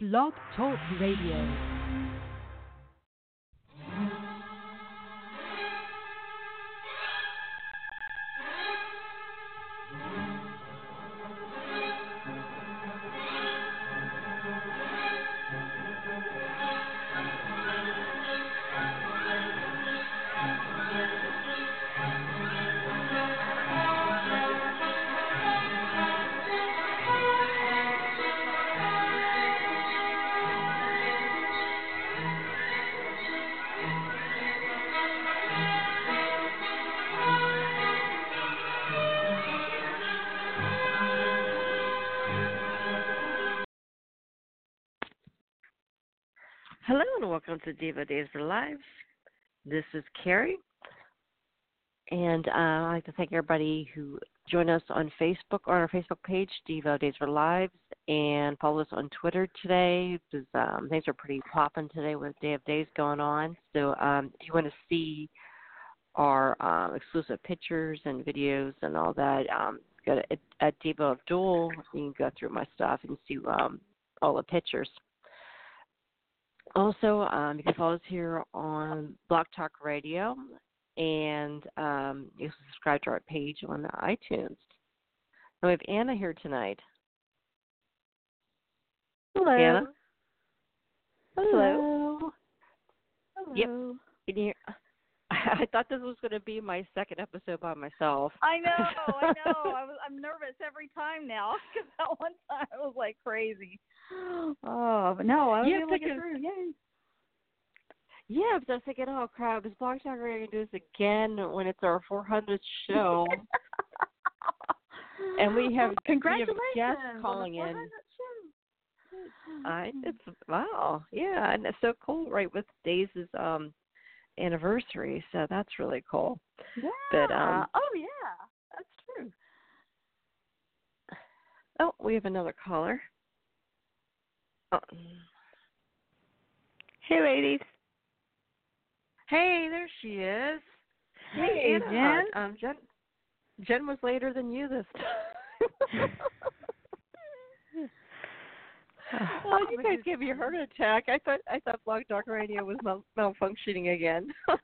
Blog Talk Radio. To Diva Days for Lives. This is Carrie, and uh, I'd like to thank everybody who joined us on Facebook on our Facebook page, Diva Days for Lives, and follow us on Twitter today. Because, um, things are pretty popping today with Day of Days going on. So um, if you want to see our um, exclusive pictures and videos and all that, um, go to at, at Diva of DOOL. You can go through my stuff and see um, all the pictures. Also, um, you can follow us here on Blog Talk Radio, and um, you can subscribe to our page on iTunes. Now we have Anna here tonight. Hello. Anna? Hello. Yep. Hello. Can you hear? I thought this was going to be my second episode by myself. I know, I know. I was I'm nervous every time now because that one time it was like crazy. Oh, but no, I was Yeah, able to get because- through. Yay. Yeah, but I was thinking, oh crap, is Blog Talk Radio going to do this again when it's our 400th show? And we have- congratulations we have guests calling in. I it's wow, yeah, and it's so cool, right? With Days' um anniversary, so that's really cool. Yeah. But, um, oh yeah, that's true. Oh, we have another caller. Oh. Hey, ladies. Hey, there she is. Hey, Anna. Jen. Um, Jen. Jen was later than you this time. oh, you guys gave me a heart attack. I thought I thought Blog Talk Radio was mal- malfunctioning again. I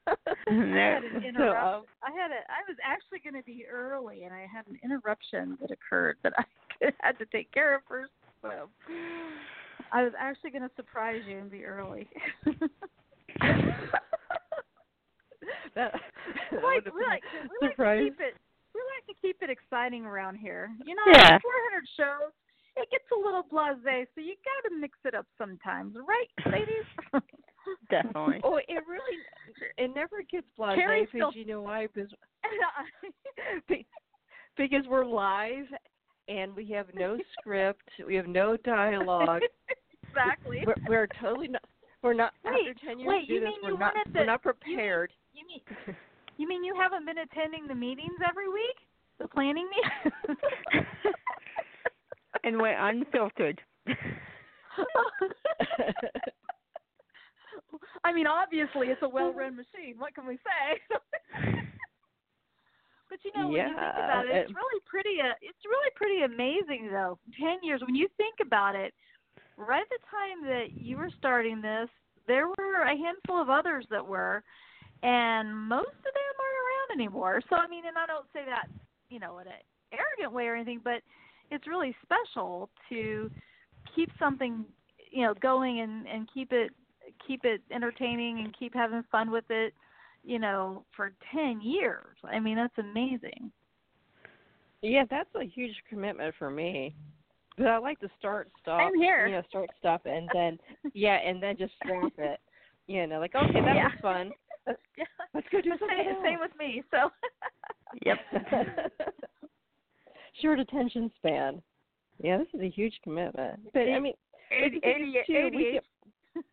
No. had an So, um, I had a. I was actually going to be early, and I had an interruption that occurred that I had to take care of first. So I was actually going to surprise you and be early. that, that we like, we like, to, we like to keep it. We like to keep it exciting around here. You know, Yeah. 400 shows. It gets a little blasé, so you got to mix it up sometimes, right, ladies? Definitely. Oh, it really it never gets blasé Carrie's because still- you know why? Because because we're live and we have no script, we have no dialogue. exactly. We're, we're totally not. We're not Wait, after ten years wait, you this. mean We're you not. wanted We're the- not you mean- prepared. You mean you mean you haven't been attending the meetings every week? The planning meetings? and we're unfiltered. I mean, obviously it's a well-run machine. What can we say? but you know, when you think about it, it's really pretty. Uh, it's really pretty amazing, though. Ten years. When you think about it, right at the time that you were starting this, there were a handful of others that were, and most of them aren't around anymore. So I mean, and I don't say that, you know, in an arrogant way or anything, but it's really special to keep something, you know, going and and keep it keep it entertaining and keep having fun with it, you know, for 10 years. I mean, that's amazing. yeah, that's a huge commitment for me. But I like to start stuff. Same here. You know, start stuff and then yeah, and then just drop it. You know, like okay, that Yeah. was fun. Let's, let's go do The something same, else. same with me. So Yep. Short attention span. Yeah, this is a huge commitment. But I mean, Eighty- the thing is, eighty- too, we eighty-eight. get-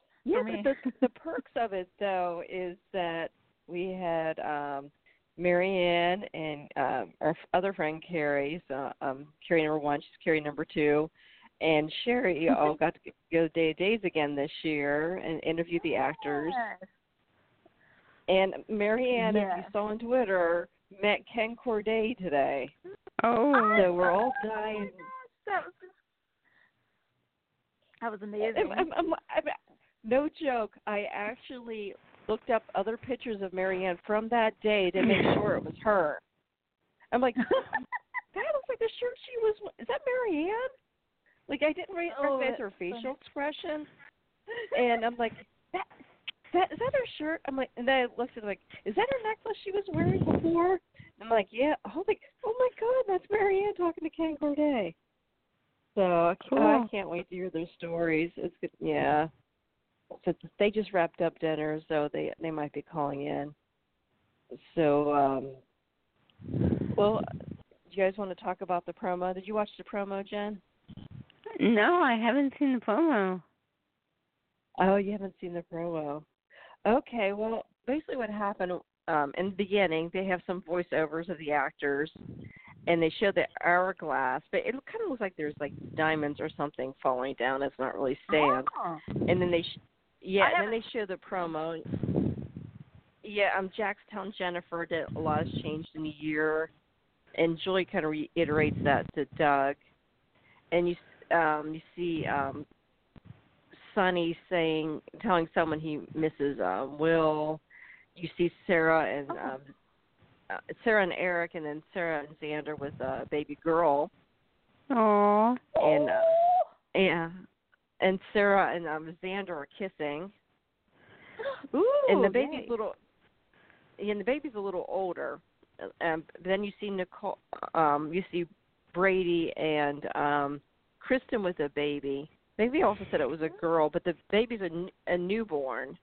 yeah, but the the perks of it though is that we had um Marianne and um our other friend Carrie, so um Carrie number one, she's Carrie number two, and Sherry all got to go to Day of Days again this year and interview the actors. Yes. And Marianne, Yes. you saw on Twitter, met Ken Corday today. Oh. So we're all Oh dying. that was That was amazing. I'm, I'm, I'm, no joke. I actually looked up other pictures of Marianne from that day to make sure it was her. I'm like, that looks like the shirt she was. Is that Marianne? Like I didn't re- Oh, recognize her that's funny. facial expression, and I'm like, that, that is that her shirt? I'm like, and then I looked at it like, is that her necklace she was wearing before? I'm like, yeah. Oh like, oh my God, that's Marianne talking to Ken Corday. So I can't, I can't wait to hear their stories. It's good. Yeah. So they just wrapped up dinner, so they they might be calling in. So, um, well, do you guys want to talk about the promo? Did you watch the promo, Jen? No, I haven't seen the promo. Oh, you haven't seen the promo. Okay, well, basically what happened um in the beginning, they have some voiceovers of the actors and they show the hourglass, but it kind of looks like there's like diamonds or something falling down. It's not really sand. Oh. And then they sh- yeah, I and then they show the promo. Yeah, um Jack's telling Jennifer that a lot has changed in a year and Julie kind of reiterates that to Doug. And you s- um you see um Sonny saying telling someone he misses um Will. You see Sarah and Oh. um uh, Sarah and Eric and then Sarah and Xander with a baby girl Aw. and uh, yeah. And Sarah and um Xander are kissing. Ooh, and the baby's yay. little and the baby's a little older um then you see nicole um you see brady and um kristen with a baby maybe also said it was a girl but the baby's a, a newborn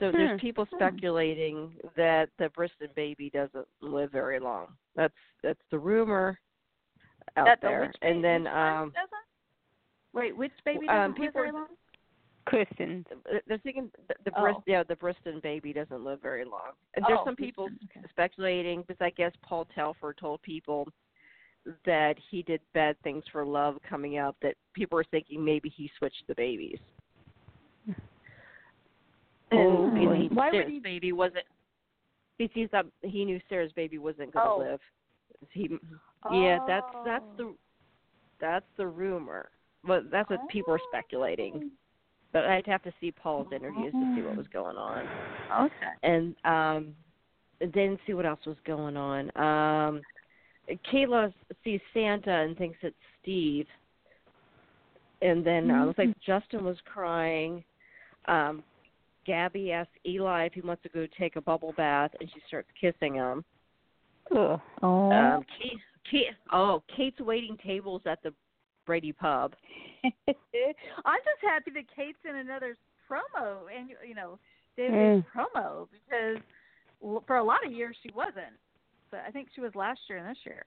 so Hmm. there's people speculating that the briston baby doesn't live very long that's that's the rumor out That there which baby, and then um doesn't? Wait, which baby um, doesn't live people very long? Kristen. they're thinking the, the Oh. Bris- yeah the Briston baby doesn't live very long. And there's Oh, some people okay. speculating because I guess Paul Telfer told people that he did bad things for love coming up that people were thinking maybe he switched the babies. Oh, and, he, Why would he- baby wasn't because he thought he knew Sarah's baby wasn't going to Oh. live. He yeah, that's that's Oh. the that's the rumor. But that's what people are speculating. But I'd have to see Paul's interviews to see what was going on. Okay. and um then see what else was going on. Um Kayla sees Santa and thinks it's Steve. And then uh, it looks like Justin was crying. Um Gabby asks Eli if he wants to go take a bubble bath and she starts kissing him. Ugh. Oh. Um Kate, Kate oh, Kate's waiting tables at the Brady pub. I'm just happy that Kate's in another promo, and you know, David's Mm. promo because for a lot of years she wasn't. But I think she was last year and this year.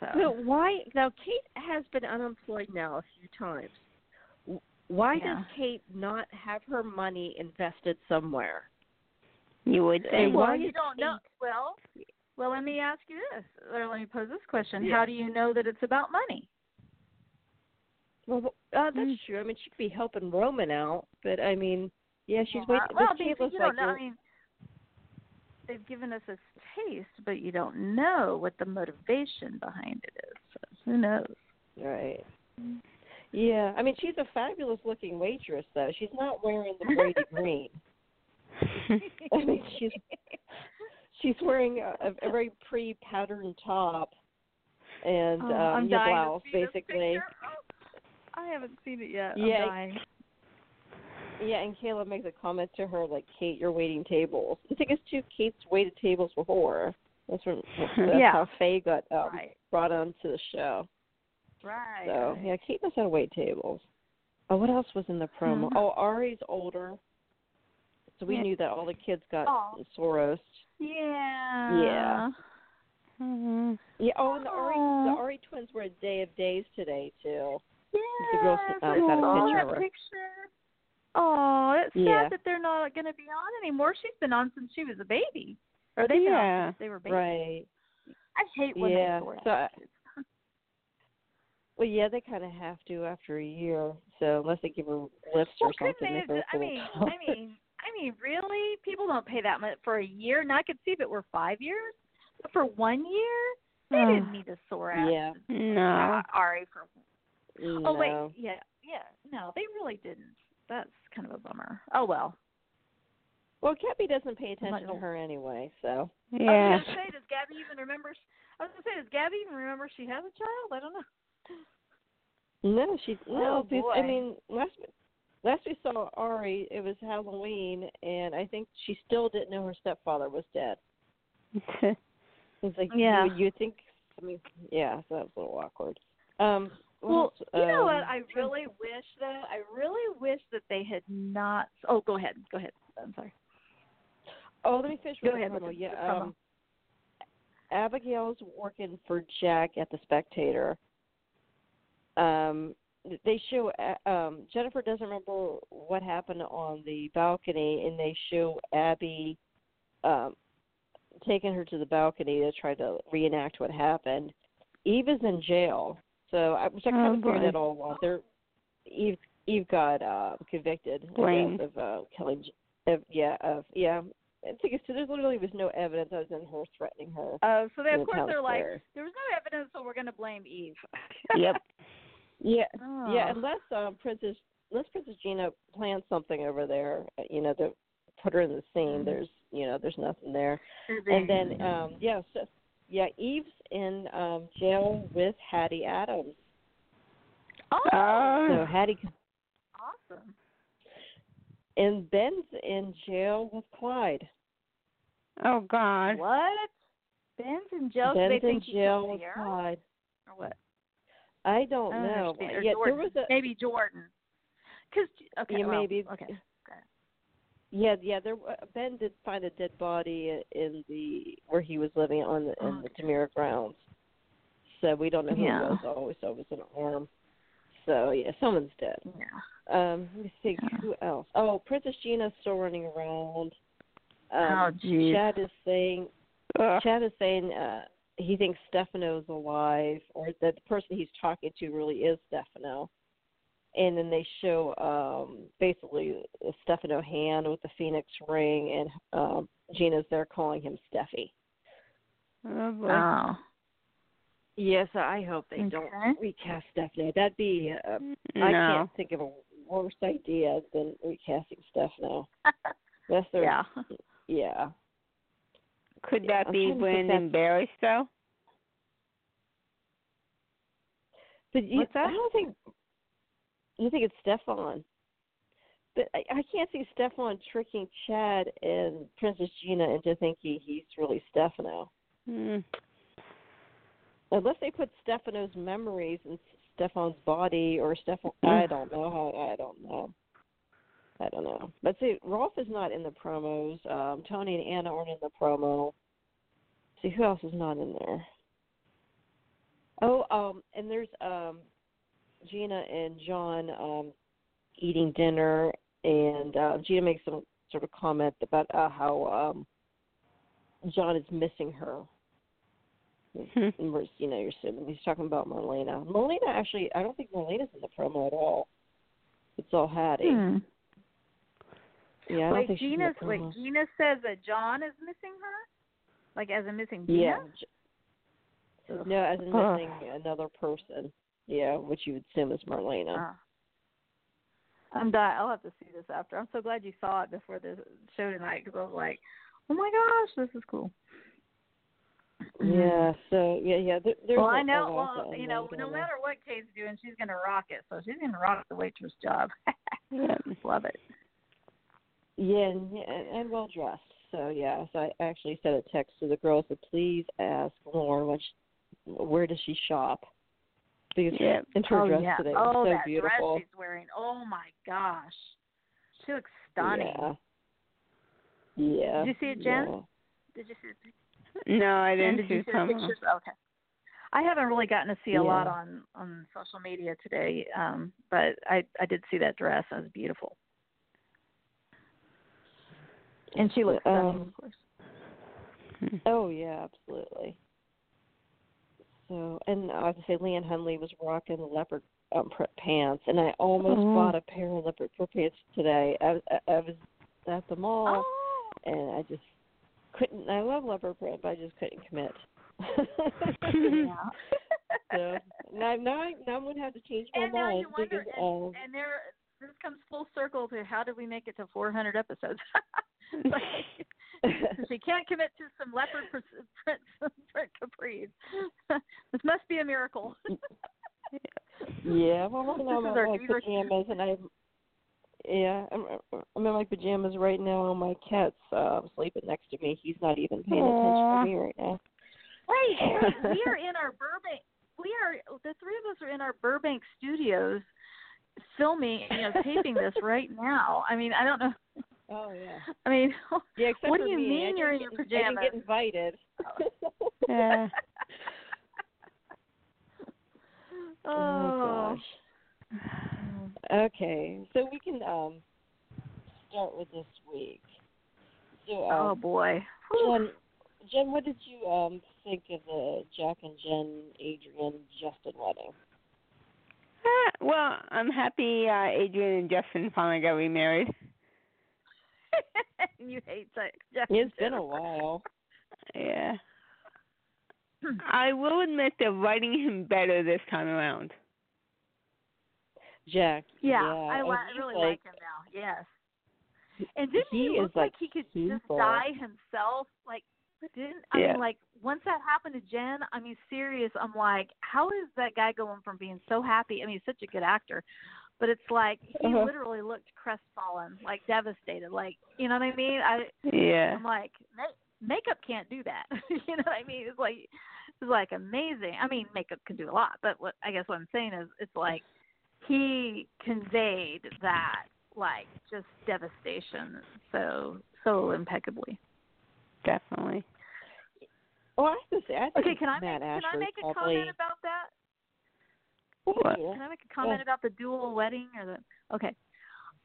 So. So why now? Kate has been unemployed now a few times. Why Yeah. does Kate not have her money invested somewhere? You would Hey, think. why well, you don't know. Well, well, let me ask you this, or let me pose this question: Yeah. How do you know that it's about money? Well, uh, that's Mm. true. I mean, she could be helping Roman out, but I mean, yeah, she's well, waiting. well, but because you like don't know. I mean, they've given us a taste, but you don't know what the motivation behind it is. So who knows? right. Yeah, I mean, she's a fabulous-looking waitress, though. She's not wearing the Brady green. I mean, she's she's wearing a, a very pretty patterned top and Oh, um, your blouse, basically. Oh, I haven't seen it yet. Yeah. Yeah, and Kayla makes a comment to her like, "Kate, you're waiting tables." I think it's two Kate's waited tables before. That's when that's Yeah. how Faye got um, Right. brought onto the show. Right. So yeah, Kate knows how to wait tables. Oh, what else was in the promo? Mhm. Oh, Ari's older, so we Yeah. knew that all the kids got Aw. SORASed. Yeah. Yeah. Mhm. Yeah. Oh, and the Ari the Ari twins were a day of days today too. Yeah. The girls, uh, got a picture Oh, it's Yeah. sad that they're not going to be on anymore. She's been on since she was a baby, or they've been on Yeah. since they were babies. Right. I hate when Yeah, they sort so I-. Well, yeah, they kind of have to after a year. So unless they give her lifts Well, or something, they? I mean, I mean, I mean, really? People don't pay that much for a year. And I could see if it were five years, but for one year, they didn't need to sore out Yeah. No. Ari for. Oh wait, yeah, yeah. No, they really didn't. That's kind of a bummer. Oh well. Well, Gabby doesn't pay attention to her anyway, so. Yeah. I Yeah. was gonna say, does Gabby even remember? I was gonna say, does Gabby even remember she has a child? I don't know. No, she no. Oh, because- I mean, last last we saw Ari, it was Halloween, and I think she still didn't know her stepfather was dead. It's like Yeah. you, you think. I mean, yeah, so that was a little awkward. Um. Well, else? you know what? Um, I really wish though. I really wish that they had not. Oh, go ahead. Go ahead. I'm sorry. Oh, let me finish Go ahead promo. yeah. Um. Abigail's working for Jack at the Spectator. Um, they show um Jennifer doesn't remember what happened on the balcony, and they show Abby um taking her to the balcony to try to reenact what happened. Eve is in jail, so I, which I kind Oh, of figured boy. that all along. There, Eve Eve got uh, convicted I Blamed. guess, of uh, killing. J- Of, yeah, of yeah. I think it's, there literally was no evidence other than her threatening her. Uh, so they, of the course they're like, square. there was no evidence, so we're gonna blame Eve. yep. Yeah, Oh. yeah. Unless um, Princess, unless Princess Gina planned something over there, uh, you know, to put her in the scene. Mhm. There's, you know, there's nothing there. And then, um, yeah, so, yeah, Eve's in um jail with Hattie Adams. oh, So Oh. Hattie awesome. and Ben's in jail with Clyde. oh God. What? Ben's in jail. Ben's they in think he jail with Sierra? Clyde. Or what? I don't I don't know. understand. Or Yeah, Jordan. there was a maybe Jordan. Cause okay, Yeah, well, maybe. okay. Yeah, yeah. There uh, Ben did find a dead body in the where he was living on the in the DiMera grounds. So we don't know who Yeah. it was. Always, so it was an arm. So yeah, someone's dead. Yeah. Um, let me see Yeah. Who else? Oh, Princess Gina's still running around. Um, oh geez. Chad is saying Ugh. Chad is saying uh, he thinks Stefano's alive, or that the person he's talking to really is Stefano. And then they show um, basically a Stefano hand with the phoenix ring, and um, Gina's there calling him Steffi. Oh boy. Oh. Yes, I hope they don't recast Stefano. That'd be uh, no. I can't think of a worse idea than recasting Stefano. That's their yeah. yeah. Could Yeah, that I'm be trying to think Wynn that's- and Barry though? But you, What's that? I don't think you think it's Stefan. But I, I can't see Stefan tricking Chad and Princess Gina into thinking he's really Stefano. Hmm. Unless they put Stefano's memories in Stefan's body or Stefan Hmm. I don't know how I don't know. I don't know. But see, Rolf is not in the promos. Um, Tony and Anna aren't in the promo. See who else is not in there? Oh, um, and there's um, Gina and John um, eating dinner, and uh, Gina makes some sort of comment about uh, how um, John is missing her. Hmm. You know, you're assuming he's talking about Marlena. Marlena actually, I don't think Marlena's in the promo at all. It's all Hattie. Hmm. Yeah, I don't Wait, think she's in Gina. Wait, promo. Gina says that John is missing her, like as a missing Gina. Yeah. Ugh. No, as in Ugh. missing another person. Yeah, which you would assume is Marlena. Ah. I'm dying. I'll have to see this after. I'm so glad you saw it before the show tonight because I was like, oh my gosh, this is cool. Yeah, so yeah, yeah. There, there's well, I know. Well, you know, no matter what Kate's doing, she's gonna rock it. So she's gonna rock the waitress job. Love it. Yeah, and, and, and well dressed. So yeah, so I actually sent a text to the girls to please ask Lauren she, where does she shop? Because Yeah. and her oh dress yeah. today oh, so that beautiful. dress she's wearing. Oh my gosh, she looks stunning. Yeah. Yeah. Did you see it, Jen? Yeah. Did you see it? No, I didn't did see you see the pictures? Okay. I haven't really gotten to see a lot on on social media today, um, but I I did see that dress. It was beautiful, and she looks stunning, Um, of course. Oh yeah, absolutely. So, and I have to say, Leann Hunley was rocking leopard um, print pants, and I almost Oh. bought a pair of leopard print pants today. I, was- I, I was at the mall, Oh, and I just couldn't. I love leopard print, but I just couldn't commit. yeah. so now, now, I, now I'm gonna have to change my and mind wonder, and, um, and there, this comes full circle to how did we make it to 400 episodes? like, she can't commit to some leopard print, print capris. this must be a miracle. yeah, well, right now I'm This is in my Beaver- pajamas and I. Yeah, I'm I'm in my pajamas right now. and My cat's uh, sleeping next to me. He's not even paying Aw. attention to me right now. Wait, wait, we are in our Burbank. We are the three of us are in our Burbank studios, filming, you know, taping this right now. I mean, I don't know. Oh yeah. I mean, Yeah, What do you me. mean you're in your pajamas? I didn't get invited. Yeah. oh oh, gosh. Okay, so we can um start with this week. So oh um, boy. Jen, Jen, what did you um think of the Jack and Jen, Adrienne, Justin wedding? Ah, well, I'm happy uh, Adrienne and Justin finally got remarried. you hate sex. Jeff It's been a while. Yeah. Hmm. I will admit they're writing him better this time around. Jack. Yeah, yeah I, and li- I really like, like him now. Yes. And didn't he he, is look like, like he could just die himself? Like, didn't I Yeah. mean, like once that happened to Jen? I mean, serious. I'm like, how is that guy going from being so happy? I mean, he's such a good actor, but it's like he Uh-huh. literally looked crestfallen, like devastated. Like, you know what I mean? I Yeah. I'm like, ma- makeup can't do that. you know what I mean? It's like it's like amazing. I mean, makeup can do a lot, but what I guess what I'm saying is, it's like he conveyed that like just devastation so so impeccably. Definitely. Oh, I have to say, I think Okay, can I Matt make can I make a probably. comment about that? What? Yeah. Can I make a comment Yeah. about the dual wedding or the okay?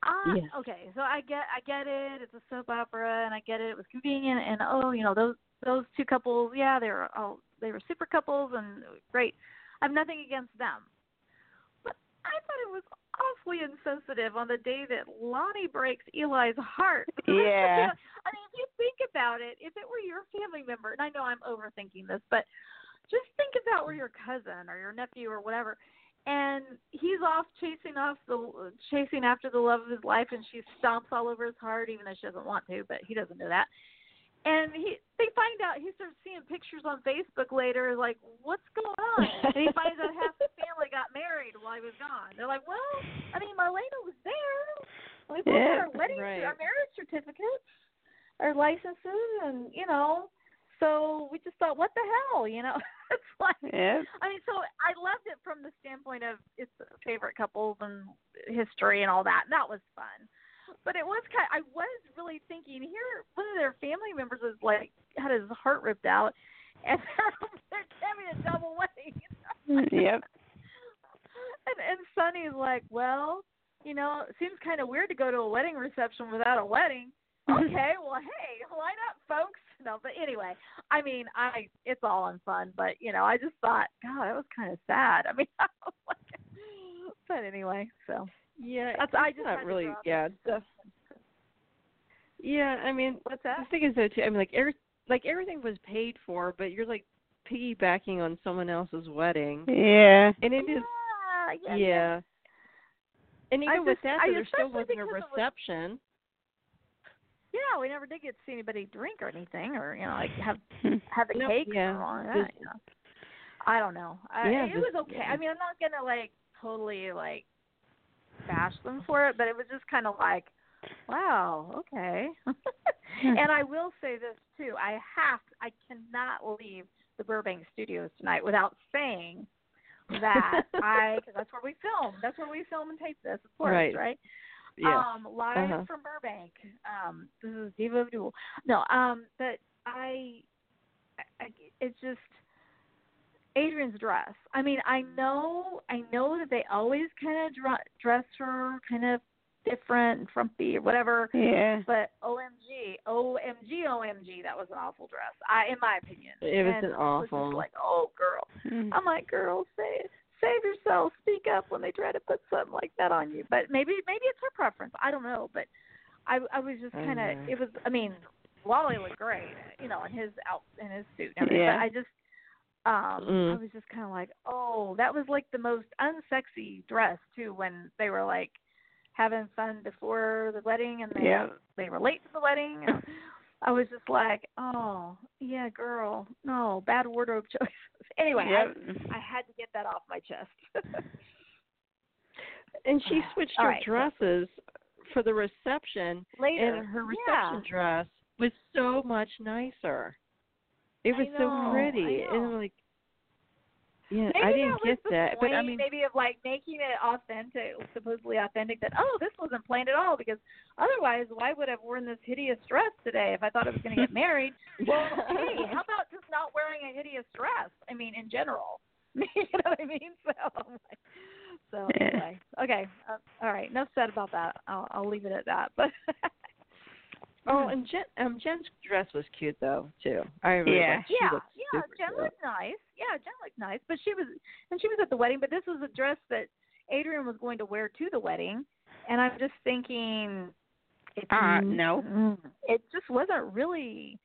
Uh, Yes. Okay, so I get I get it. It's a soap opera, and I get it. It was convenient, and oh, you know those those two couples, yeah, they were all they were super couples and great. I have nothing against them, but I thought it was awfully insensitive on the day that Lani breaks Eli's heart. Yeah. I mean, if you think about it, if it were your family member, and I know I'm overthinking this, but just think about where your cousin or your nephew or whatever, and he's off chasing off the chasing after the love of his life, and she stomps all over his heart, even though she doesn't want to, but he doesn't know that. And he, they find out he starts seeing pictures on Facebook later, like, what's going on? and he finds out half the family got married while he was gone. They're like, well, I mean, Marlena was there. We both Yeah. had our wedding, Right. our marriage certificates, our licenses, and you know, so we just thought, what the hell, you know? it's like, Yeah. I mean, so I loved it from the standpoint of it's favorite couples and history and all that. And that was fun. But it was kind. I was really thinking here. One of their family members was like had his heart ripped out, and they're having a double wedding. Mm, yep. And and Sonny's like, well, you know, it seems kind of weird to go to a wedding reception without a wedding. Okay, well, hey, line up, folks. No, but anyway, I mean, I it's all in fun, but you know, I just thought, God, that was kind of sad. I mean, I was like, but anyway, so Yeah, that's I just not really. Yeah, that. the, yeah. I mean, What's that? the thing is though too. I mean, like every like everything was paid for, but you're like piggybacking on someone else's wedding, Yeah. and it is yeah, yeah. And I even with that, I- though, there still especially wasn't a because it was- reception. Yeah, we never did get to see anybody drink or anything, or you know, like have Hmm. have a Nope, cake yeah. or all that. This- You know. I don't know. I, Yeah, it this- was okay. yeah. I mean, I'm not gonna like totally like bash them for it, but it was just kind of like, wow, okay. and I will say this too. I have, I cannot leave the Burbank Studios tonight without saying that I, cause that's where we film. That's where we film and tape this, of course, Right. right? Yeah. Um, live Uh-huh. from Burbank. Um, this is Diva of DOOL. No, um, but I, I, it's just Adrienne's dress. I mean, I know, I know that they always kind of dr- dress her kind of different and frumpy or whatever. Yeah. But OMG, OMG, OMG, that was an awful dress. I, in my opinion, It was And an awful- just like, oh, girl. Mm. I'm like, girl, say, save yourself. Speak up when they try to put something like that on you. But maybe, maybe it's her preference. I don't know. But I, I was just kind of. It was. I mean, Wally looked great, you know, in his out in his suit. And everything, Yeah. But I just, um Mm. I was just kind of like, oh, that was like the most unsexy dress too. When they were like having fun before the wedding, and they Yeah. they were late to the wedding. And I was just like, oh, yeah, girl, no, bad wardrobe choices. Anyway, Yep. I, I had to get that off my chest. And she switched her right, dresses for the reception, Later, and her yeah. reception dress was so much nicer. It was know, so pretty, I and like, yeah, Maybe I didn't that was get the that, point, but I mean, maybe of like making it authentic, supposedly authentic. That oh, this wasn't planned at all because otherwise, why would I have worn this hideous dress today if I thought I was going to get married? Well, hey, how about just not wearing a hideous dress? I mean, in general, you know what I mean? So, like, so anyway, okay, uh, all right, enough said about that. I'll I'll leave it at that. But oh, and Jen, um, Jen's dress was cute though too. I really Yeah. liked- she yeah, yeah, Jen cute. looked nice. Yeah, Jen looked nice, but she was and she was at the wedding. But this was a dress that Adrienne was going to wear to the wedding, and I'm just thinking, it's Uh, no. mm, it just wasn't really.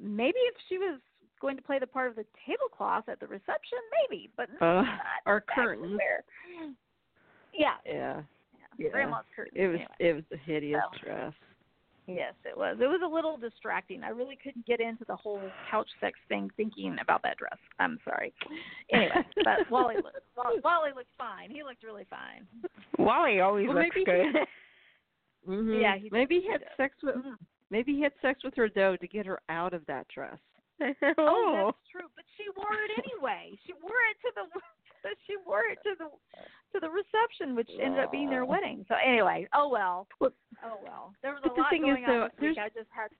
Maybe if she was going to play the part of the tablecloth at the reception, maybe, but Uh, not or exactly curtains. Yeah, Yeah, yeah, Yeah. grandma's curtains. it was anyway. it was a hideous So. dress. Yes, it was. It was a little distracting. I really couldn't get into the whole couch sex thing thinking about that dress. I'm sorry. Anyway, but Wally looked Wally, Wally looked fine. He looked really fine. Wally always Well, looks maybe- good. hmm Yeah, he maybe he he had did. sex with maybe he had sex with her though to get her out of that dress. Oh, oh. that's oh. true. But she wore it anyway. She wore it to the she wore it to the to the reception, which ended up being their wedding. So anyway, oh well. Oh well. There was but a the lot thing is, going though, on this week. I just had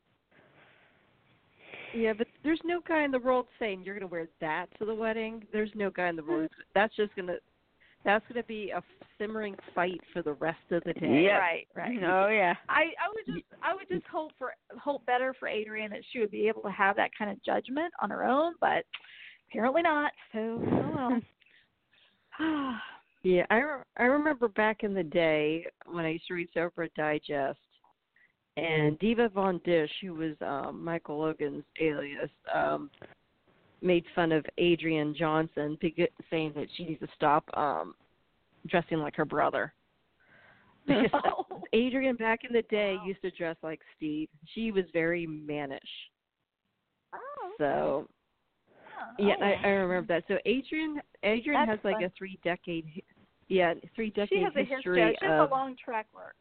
Yeah, but there's no guy in the world saying you're going to wear that to the wedding. There's no guy in the world. Hmm. That's just going to that's going to be a simmering fight for the rest of the day. Yep. right, right. Oh yeah. I I would just I would just hope for hope better for Adrienne that she would be able to have that kind of judgment on her own, but apparently not. So oh well. Yeah, I re- I remember back in the day when I used to read Sober Digest, and Diva Von Dish, who was um, Michael Logan's alias, um, made fun of Adrienne Johnson, saying that she needs to stop um, dressing like her brother. Because Oh. Adrienne back in the day Wow. used to dress like Steve. She was very mannish. Oh, So yeah. yeah, Oh. I, I remember that. So Adrienne Adrienne That's has like fun. a three decade yeah, three decade she has a history history. She has of a long track record.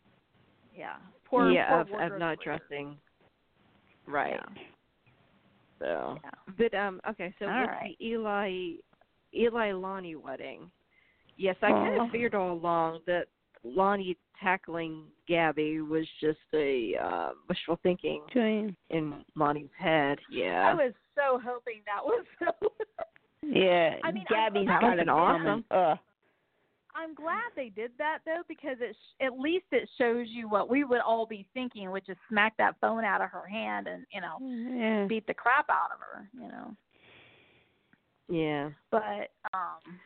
Yeah. Poor, yeah, poor of, of not career. dressing right. Yeah. So Yeah. but um okay, so All with right. the Eli Eli Lani wedding. Yes, I kind Oh. of figured all along that Lani tackling Gabby was just a uh, wishful thinking Join. in Lani's head. Yeah, I was so hoping that was so. Yeah. I mean, I'm Gabby's glad got they it did awesome. Uh, I'm glad they did that though because it sh- at least it shows you what we would all be thinking, which is smack that phone out of her hand and you know yeah. beat the crap out of her, you know. Yeah. But um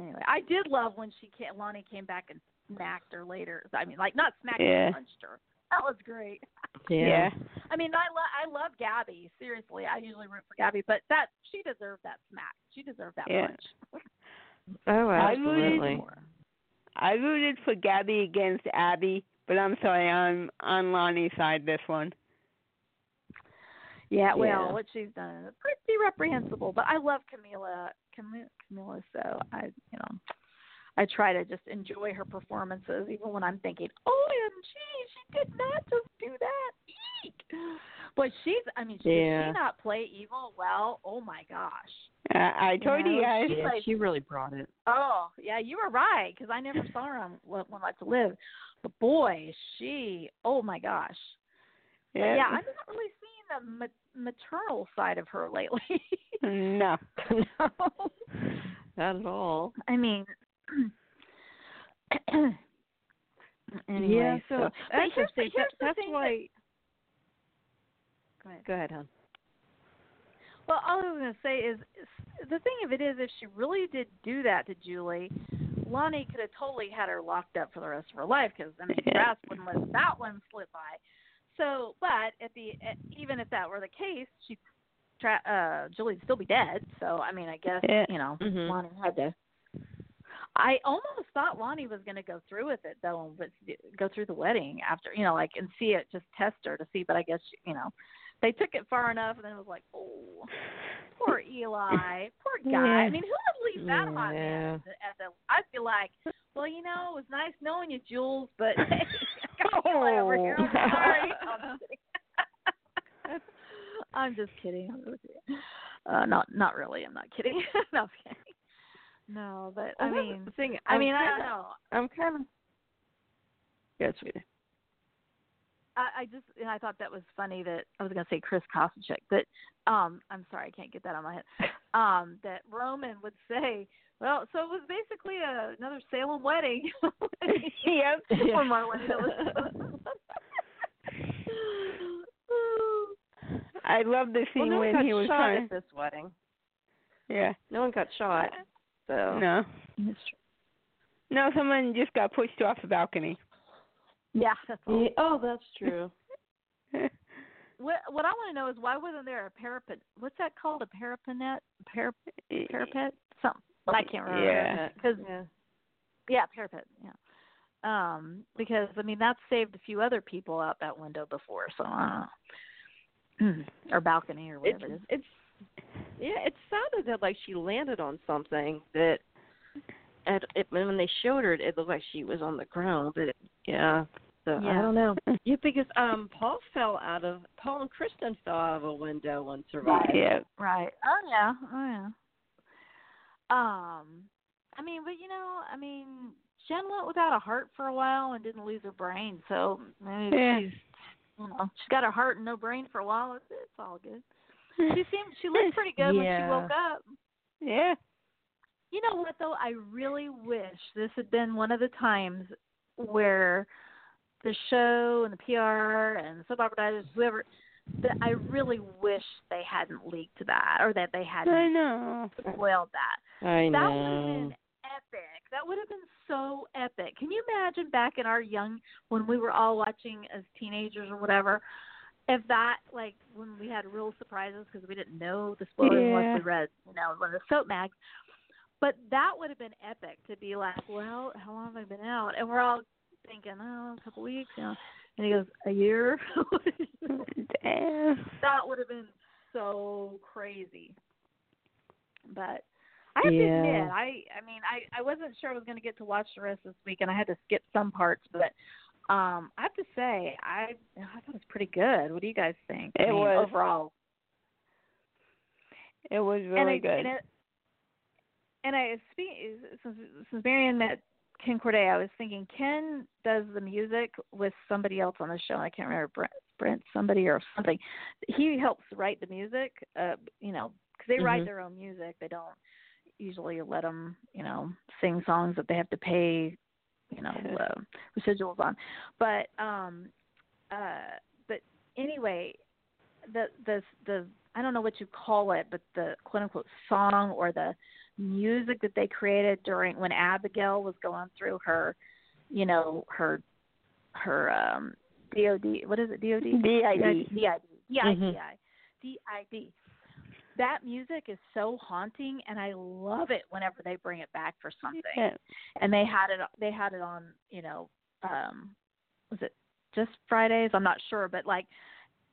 anyway, I did love when she came, Lani came back and smacked her later. I mean, like not smacked Yeah. her, punched her. That was great. Yeah. I mean, I love I love Gabby. Seriously, I usually root for Gabby, but that she deserved that smack. She deserved that Yeah. punch. Oh, I absolutely. rooted- I rooted for Gabby against Abby, but I'm sorry, I'm on Lani's side this one. Yeah, well, Yeah. what she's done is pretty reprehensible. But I love Camila, Camila, Camila. So I, you know, I try to just enjoy her performances, even when I'm thinking, oh, "OMG, she did not just do that." Eek. But she's, I mean, she, did Yeah. she not play evil well? Oh my gosh. I, I told you know, guys. she- Yeah, like- she really brought it. Oh, yeah, you were right because I never saw her on One Life to Live. But boy, she, oh my gosh. Yeah. yeah, I'm not really seeing the ma- maternal side of her lately. No. no, not at all. I mean, anyway, yeah, so, but that's, here's, the, here's that, the that's thing why. That, go ahead. Go ahead, hon. Well, all I was going to say is, the thing of it is, if she really did do that to Julie, Lani could have totally had her locked up for the rest of her life because I mean, Trask wouldn't let that one slip by. So, but at the at, even if that were the case, she Tra- uh Julie'd still be dead. So I mean, I guess Yeah. you know Mhm. Lani had to. I almost thought Lani was going to go through with it though, and but go through the wedding after you know, like and see it, just test her to see. But I guess you know, they took it far enough, and then it was like, oh, poor Eli, poor guy. I mean, who would leave that hot Yeah. man at the, at the? I feel like, well, you know, it was nice knowing you, Jules, but I got Eli over here. I'm sorry. I'm just kidding. I'm just kidding. I'm just kidding. Uh, not not really. I'm not kidding. no, I'm kidding. No, but I Well, that's mean, thing. I mean, I don't know. I'm kind of. Good, sweetie. I, I just and I thought that was funny that I was gonna say Chris Kosachuk, but um I'm sorry I can't get that on my head. Um that Roman would say, well, so it was basically a, another Salem wedding. Yep. One more wedding. that was- I love the Well, scene no when he was shot trying. at this wedding. Yeah. No one got shot. So No. No, someone just got pushed off the balcony. Yeah, that's all. Yeah, oh, that's true. What what I want to know is why wasn't there a parapet? What's that called? A parapet? Parap, parapet? Something. I can't remember. Yeah. Because yeah. Yeah, parapet. Yeah. Um, because I mean that saved a few other people out that window before, so I don't know. or balcony or It's whatever it is. it's yeah. It sounded that like she landed on something that. And it, when they showed her, it looked like she was on the ground. But it, yeah, so I don't know. Yeah, because um, Paul fell out of Paul and Kristen fell out of a window and survived. Yeah. Right. Oh yeah. Oh yeah. Um, I mean, but you know, I mean, Jen went without a heart for a while and didn't lose her brain, so maybe Yeah. she's, you know, she's got a heart and no brain for a while. It's it's all good. She seemed she looked pretty good when she woke up. Yeah. You know what though? I really wish this had been one of the times where the show and the PR and the soap opera divers, whoever, that I really wish they hadn't leaked that or that they hadn't know. spoiled that. I know. That would have been epic. That would have been so epic. Can you imagine back in our young when we were all watching as teenagers or whatever? If that like when we had real surprises because we didn't know the spoilers Yeah. unless we read you know one of the soap mags. But that would have been epic to be like, well, how long have I been out? And we're all thinking, oh, a couple weeks, you know. And he goes, a year. Damn. that would have been so crazy. But I have to admit, I I mean, I I wasn't sure I was going to get to watch the rest this week, and I had to skip some parts. But um I have to say, I I thought it was pretty good. What do you guys think? I It mean, was. overall. It was and really good. And, it, and I speak since since Marianne met Ken Corday, I was thinking Ken does the music with somebody else on the show. I can't remember Brent, Brent somebody or something. He helps write the music. Uh, you know, because they write Mhm. their own music. They don't usually let them, you know, sing songs that they have to pay, you know, uh, residuals on. But um, uh, but anyway, the the the I don't know what you call it, but the quote unquote song or the music that they created during when Abigail was going through her, you know, her her um DOD what is it DOD DID. DID Mhm. DID DID. That music is so haunting, and I love it whenever they bring it back for something Yeah. and they had it they had it on you know um was it just fridays i'm not sure but like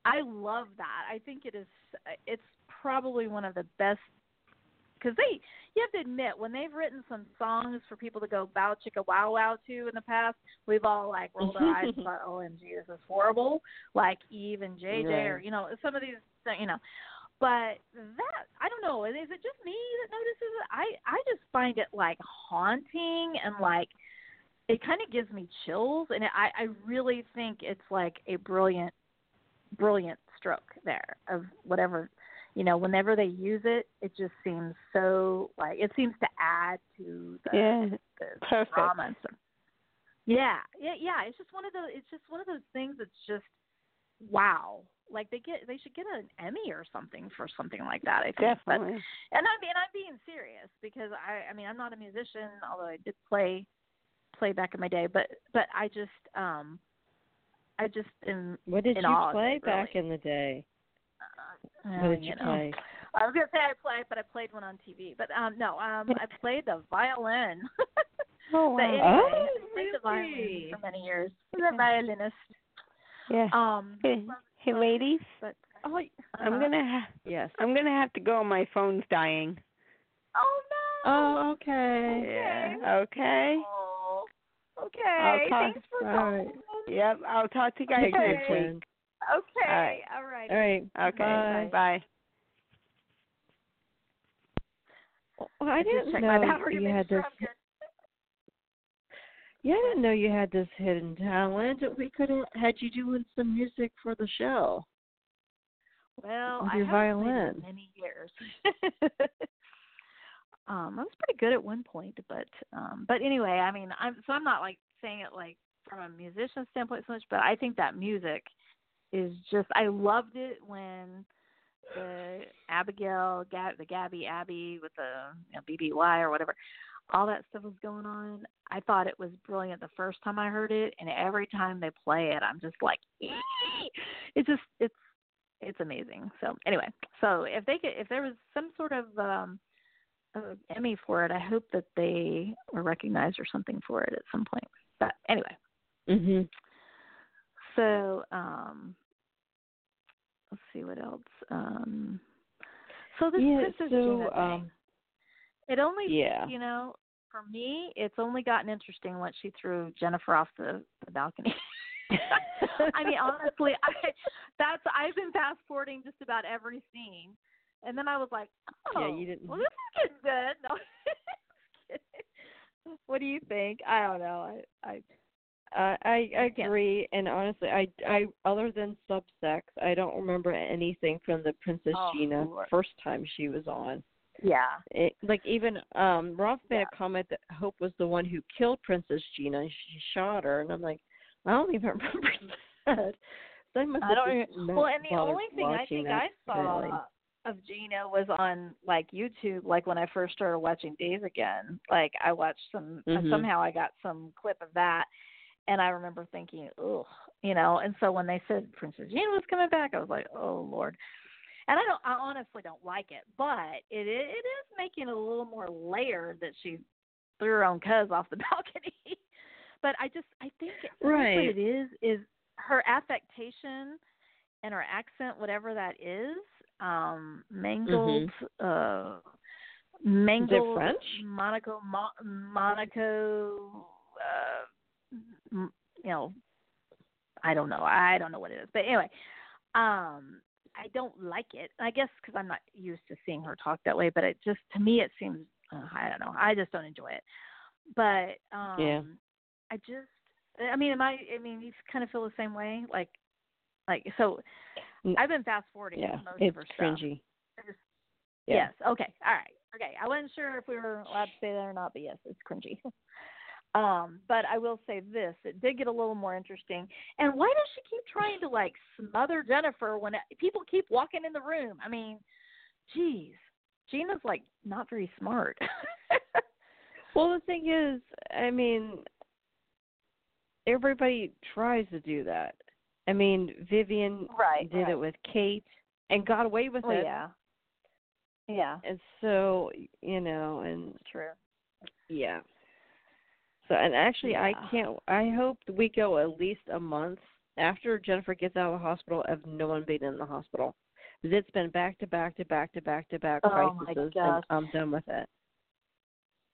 i love that i think it is it's probably one of the best because they you have to admit when they've written some songs for people to go bow chicka wow wow to in the past we've all like rolled our eyes and thought oh, omg this is horrible like eve and jj or you know some of these you know but that I don't know. Is it just me that notices it? I I just find it like haunting and like it kind of gives me chills, and I I really think it's like a brilliant, brilliant stroke there of whatever, you know. Whenever they use it, it just seems so like it seems to add to the, Yeah. the Perfect. drama and stuff. Yeah, yeah, yeah. It's just one of those. It's just one of those things that's just wow. Like they get, they should get an Emmy or something for something like that. I think. But- Definitely. and I'm mean, I'm being serious because I, I mean, I'm not a musician, although I did play, play back in my day. But, but I just, um, I just am What did in you awe play it, back really. in the day? Uh, What did you know. play? I was gonna say I played, but I played one on TV. But um, no, um, I played the violin. Oh but wow. anyway, Oh, I played the violin for many years. I was a violinist. Yeah. Um, Hey, hey ladies, but Oh, I'm uh-huh. gonna ha- yes. I'm gonna have to go. My phone's dying. Oh no. Oh, okay. Yeah. Okay. Oh, okay. talk- Thanks for all right. calling. Yep. I'll talk to you guys next week. Jen. Okay. All right. All right. All right. Okay. Bye. Bye. Well, I just didn't checked know you had this. Yeah, I didn't know you had this hidden talent. We could have had you doing some music for the show. Well, With I your haven't played violin. in many years. um, I was pretty good at one point, but um, but anyway, I mean, I'm so I'm not like saying it like from a musician standpoint so much, but I think that music is just I loved it when the Abigail, Gab, the Gabby Abby with the you know, BBY or whatever, all that stuff was going on. I thought it was brilliant the first time I heard it, and every time they play it, I'm just like, it's just it's it's amazing. So anyway, so if they could, if there was some sort of um uh, Emmy for it, I hope that they were recognized or something for it at some point. But anyway, Mhm. So um let's see what else. Um so this Yeah. Princess So, um, it only yeah. you know, for me it's only gotten interesting once she threw Jennifer off the, the balcony. I mean, honestly, I that's I've been fast forwarding just about every scene, and then I was like, oh, Yeah, you didn't- well, this is getting good. No, what do you think? I don't know. I, I Uh, I I agree, and honestly, I I other than subsex, I don't remember anything from the Princess Oh, Gina Lord. first time she was on. yeah, It, like even um Roth made Yeah. a comment that Hope was the one who killed Princess Gina. and She shot her, and I'm like, I don't even remember that. So I must I have don't even. Well, and the only thing I think I saw of Gina was on like YouTube, like when I first started watching Days Again. Like I watched some. Mhm. Somehow I got some clip of that, and I remember thinking, ugh, you know. And so when they said Princess Gina was coming back, I was like, oh lord. And I don't. I honestly don't like it, but it it is making it a little more layered that she threw her own cuz off the balcony. but I just I think I think Right. what it is is her affectation and her accent, whatever that is, um, mangled, uh, mangled French? Monaco, Mo- Monaco, uh, you know, I don't know, I don't know what it is, but anyway, um, I don't like it. I guess because I'm not used to seeing her talk that way, but it just to me it seems uh, I don't know. I just don't enjoy it. But um, Yeah. I just I mean, am I? I mean, you kind of feel the same way, like, like so. I've been fast forwarding Yeah, most it's of her cringy. Just- Yeah. Yes. Okay. All right. Okay. I wasn't sure if we were allowed to say that or not, but yes, it's cringy. um, but I will say this: it did get a little more interesting. And why does she keep trying to like smother Jennifer when it, people keep walking in the room? I mean, geez, Gina's like not very smart. Well, the thing is, I mean, everybody tries to do that. I mean, Vivian Right, did right. it with Kate and got away with oh it. yeah. Yeah. And so, you know, and True. yeah. So, and actually, I can't. I hope we go at least a month after Jennifer gets out of the hospital of no one being in the hospital. It's been back to back to back to back to back Oh, crises, and. I'm done with it.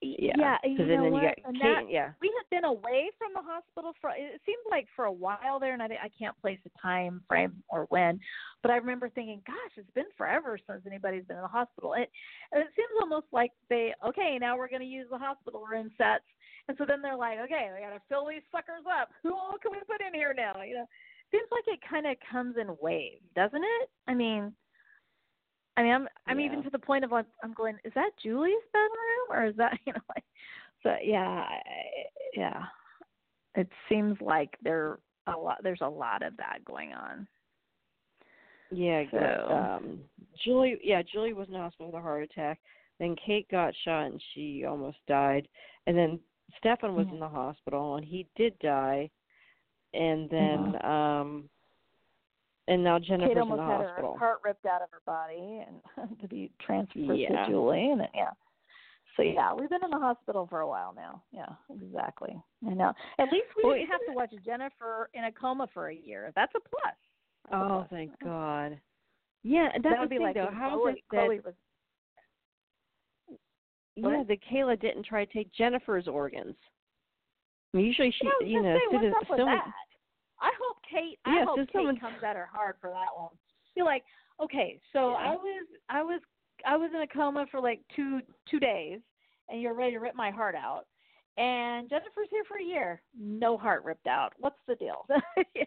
Yeah. Yeah. You Because know then, then what? you got Kate. yeah. we had been away from the hospital for it seemed like for a while there and I, I can't place a time frame or when but i remember thinking gosh it's been forever since anybody's been in the hospital it and it seems almost like they okay now we're going to use the hospital room sets and so then they're like okay we got to fill these suckers up. Who all can we put in here now? You know? Seems like it kind of comes in waves doesn't it? I mean I mean, I'm I'm even to the point of like I'm going, is that Julie's bedroom or is that you know like so yeah yeah. It seems like there a lot there's a lot of that going on. Yeah, So-. Um, Julie, yeah, Julie was in the hospital with a heart attack. Then Kate got shot and she almost died. And then Stefan was Yeah. in the hospital and he did die. And then um and now Jennifer's Kate in the almost had her hospital. heart ripped out of her body and to be transferred Yeah. to Julie, and then, yeah. So yeah, we've been in the hospital for a while now. Yeah, exactly. I know. At least we Well, didn't have to watch Jennifer in a coma for a year. That's a plus. That's a Oh, plus. thank God. Yeah, and that would be like though. How Chloe, that Chloe was yeah what? that Kayla didn't try to take Jennifer's organs? I mean, usually she, Yeah, you know, what's up with that? I hope Kate. I Yeah, hope Kate someone- comes at her hard for that one. You're like, okay, so Yeah. I was, I was, I was in a coma for like two two days, and you're ready to rip my heart out. And Jennifer's here for a year, no heart ripped out. What's the deal? yeah.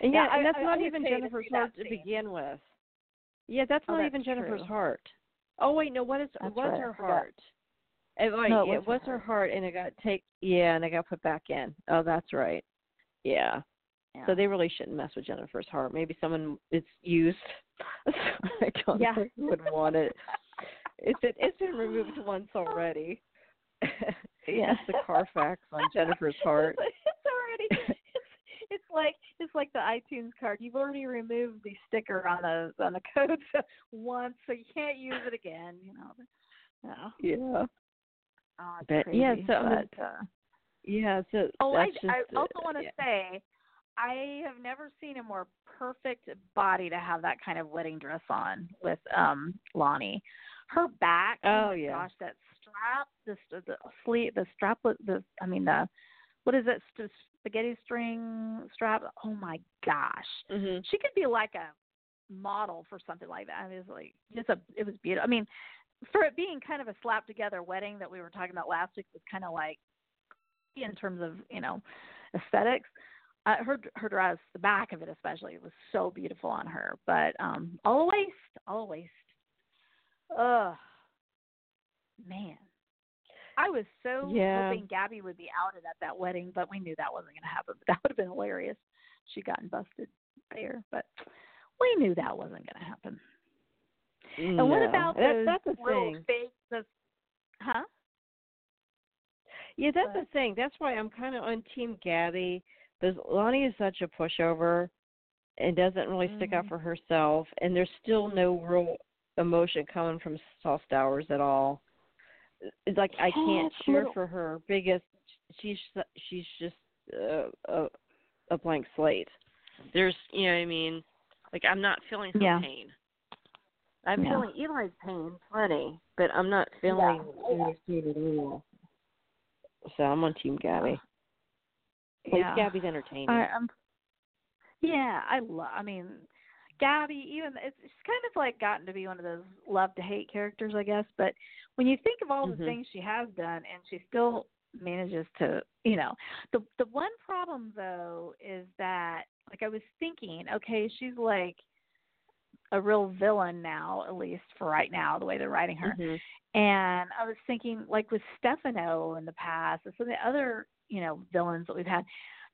And Yeah, I- and that's I- I not would even Jennifer's heart to scene. begin with. Yeah, that's Oh, not that's even Jennifer's true. heart. Oh wait, no, what is That's was right, I her heart? It, right, No, it it was her heart. heart, and it got take yeah, and it got put back in. Oh, that's right. Yeah. Yeah. So they really shouldn't mess with Jennifer's heart. Maybe someone it's used. I don't Yeah. think would want it. It's been it's been removed once already. Yeah. That's the Carfax on Jennifer's heart. it's already. It's, it's like it's like the iTunes card. You've already removed the sticker on the on the code once, so you can't use it again. You know. Yeah. Yeah. Oh, But, crazy. yeah, so, but, uh, Yeah. So oh, I, just, I also uh, want to yeah. say, I have never seen a more perfect body to have that kind of wedding dress on with um Lani. Her back. Oh, my yeah. Gosh, that strap, the the sleeve, the straplet, the I mean the what is it? st- Spaghetti string strap. Oh my gosh, Mhm. she could be like a model for something like that. I mean, it was like just a. It was beautiful. I mean, for it being kind of a slap together wedding that we were talking about last week was kind of like in terms of you know aesthetics. Uh, her her dress, the back of it especially, was so beautiful on her. But um, all the waist, all the waist. Ugh, man. I was so Yeah. hoping Gabby would be outed at that wedding, but we knew that wasn't going to happen. That would have been hilarious. She gotten busted there, but we knew that wasn't going to happen. And what about that, those that's the little thing? fake? Those, huh? Yeah, that's But- the thing. That's why I'm kind of on Team Gabby because Lani is such a pushover and doesn't really stick out Mhm. for herself, and there's still no real emotion coming from Sal Stowers at all. It's like I can't cheer for her because she's she's just uh, a a blank slate. There's, you know, what I mean, like I'm not feeling her Yeah. pain. I'm Yeah. feeling Eli's pain plenty, but I'm not feeling pain at all. So I'm on Team Gabby. At Yeah. Gabby's entertaining. I, I'm. Yeah, I love. I mean, Gabby. Even it's, it's kind of like gotten to be one of those love to hate characters, I guess. But when you think of all the mm-hmm. things she has done, and she still manages to, you know, the the one problem though is that, like, I was thinking, okay, she's like a real villain now, at least for right now, the way they're writing her. Mhm. And I was thinking, like with Stefano in the past, and some of the other, you know, villains that we've had,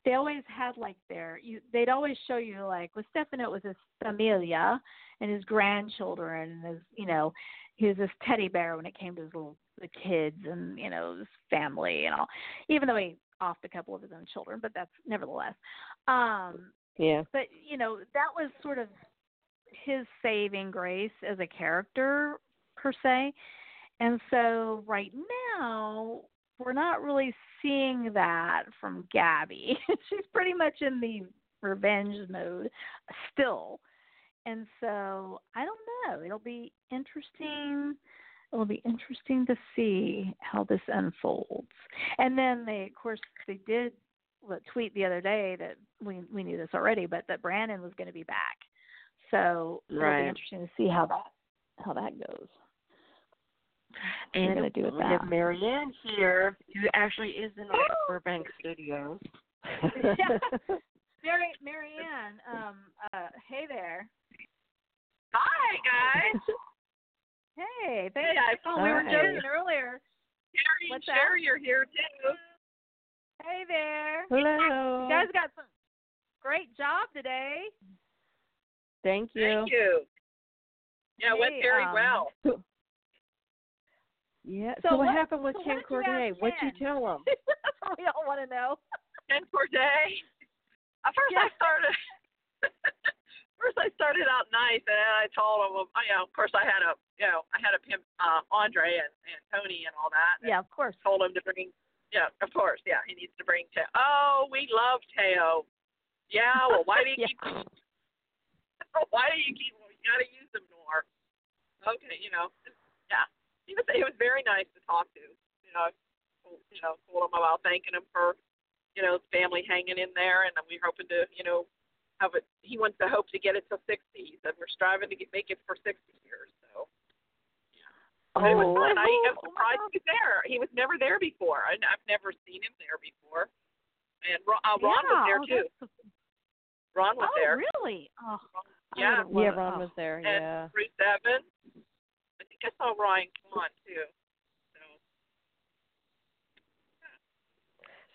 they always had like their, you, they'd always show you like with Stefano, it was his familia and his grandchildren and his, you know, he was this teddy bear when it came to his little the kids and you know his family and all. Even though he offed a couple of his own children, but that's nevertheless. Um, Yeah. but you know that was sort of his saving grace as a character per se. And so right now we're not really seeing that from gabby. She's pretty much in the revenge mode still. And so i don't know. It'll be interesting. It'll be interesting to see how this unfolds. And then they of course they did tweet the other day that we we knew this already, but that Brandon was going to be back. So it'll be interesting to see how that how that goes. And do with we have that? Marianne here, who actually is in our Burbank studios. Yeah. Mary Marianne, um, uh, hey there. Hi guys. Hey, thank Hey, I thought we were Hi. joking. joking earlier. Sherry What's and that? Sherry are here too. Hey there. Hello. You guys got some great job today. Thank you. Thank you. Yeah, it went Hey, very um, well. Yeah. So So, what, what- happened with so what Ken did you Corday? What'd you tell him? That's what we all want to know. Ken Corday. At first Yeah. I started first I started out nice, and I told him, well, you know, of course I had a, you know, I had a pimp, uh, Andre and, and Tony and all that. And Yeah, of course. Told him to bring, yeah, of course, yeah, he needs to bring Thaao. Oh, we love Thaao. Yeah, well, why do you Yeah. keep? why do you keep? Well, you got to use them more. Okay, you know, yeah. He was he was very nice to talk to. You know, you know, told him about thanking him for, you know, his family hanging in there, and we're hoping to, you know, have it. He wants to hope to get it to 60. He said we're striving to get, make it for 60 years. So. Oh, it was fun. I, I I was surprised he was there. He was never there before. I, I've never seen him there before. And Ron, uh, Ron was there oh, too. Ron was there. oh, there. really? Oh, Yeah. Yeah, Ron oh. Uh, was there. And Yeah. Bruce Evans. I think I saw Ryan Kwan too. So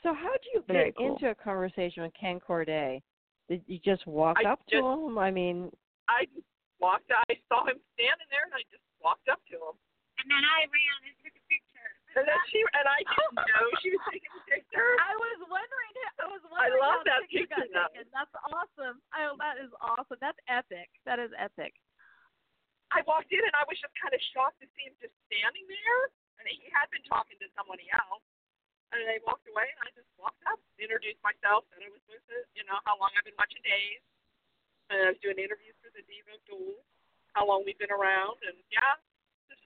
So how would you Very get cool. into a conversation with Ken Corday? Did you just walk I up just- to him? I mean, I walked. I saw him standing there, and I just walked up to him. And then I ran and took a picture. And then she and I didn't know she was taking a picture. I was wondering. I was wondering love how that picture picture, got taken. That's awesome. I, that is awesome. That's epic. That is epic. I walked in and I was just kind of shocked to see him just standing there. And he had been talking to somebody else. And I walked away and I just walked up, introduced myself, said I was with it, you know, how long I've been watching Days. And I was doing interviews for the Diva Duel, how long we've been around, and yeah, just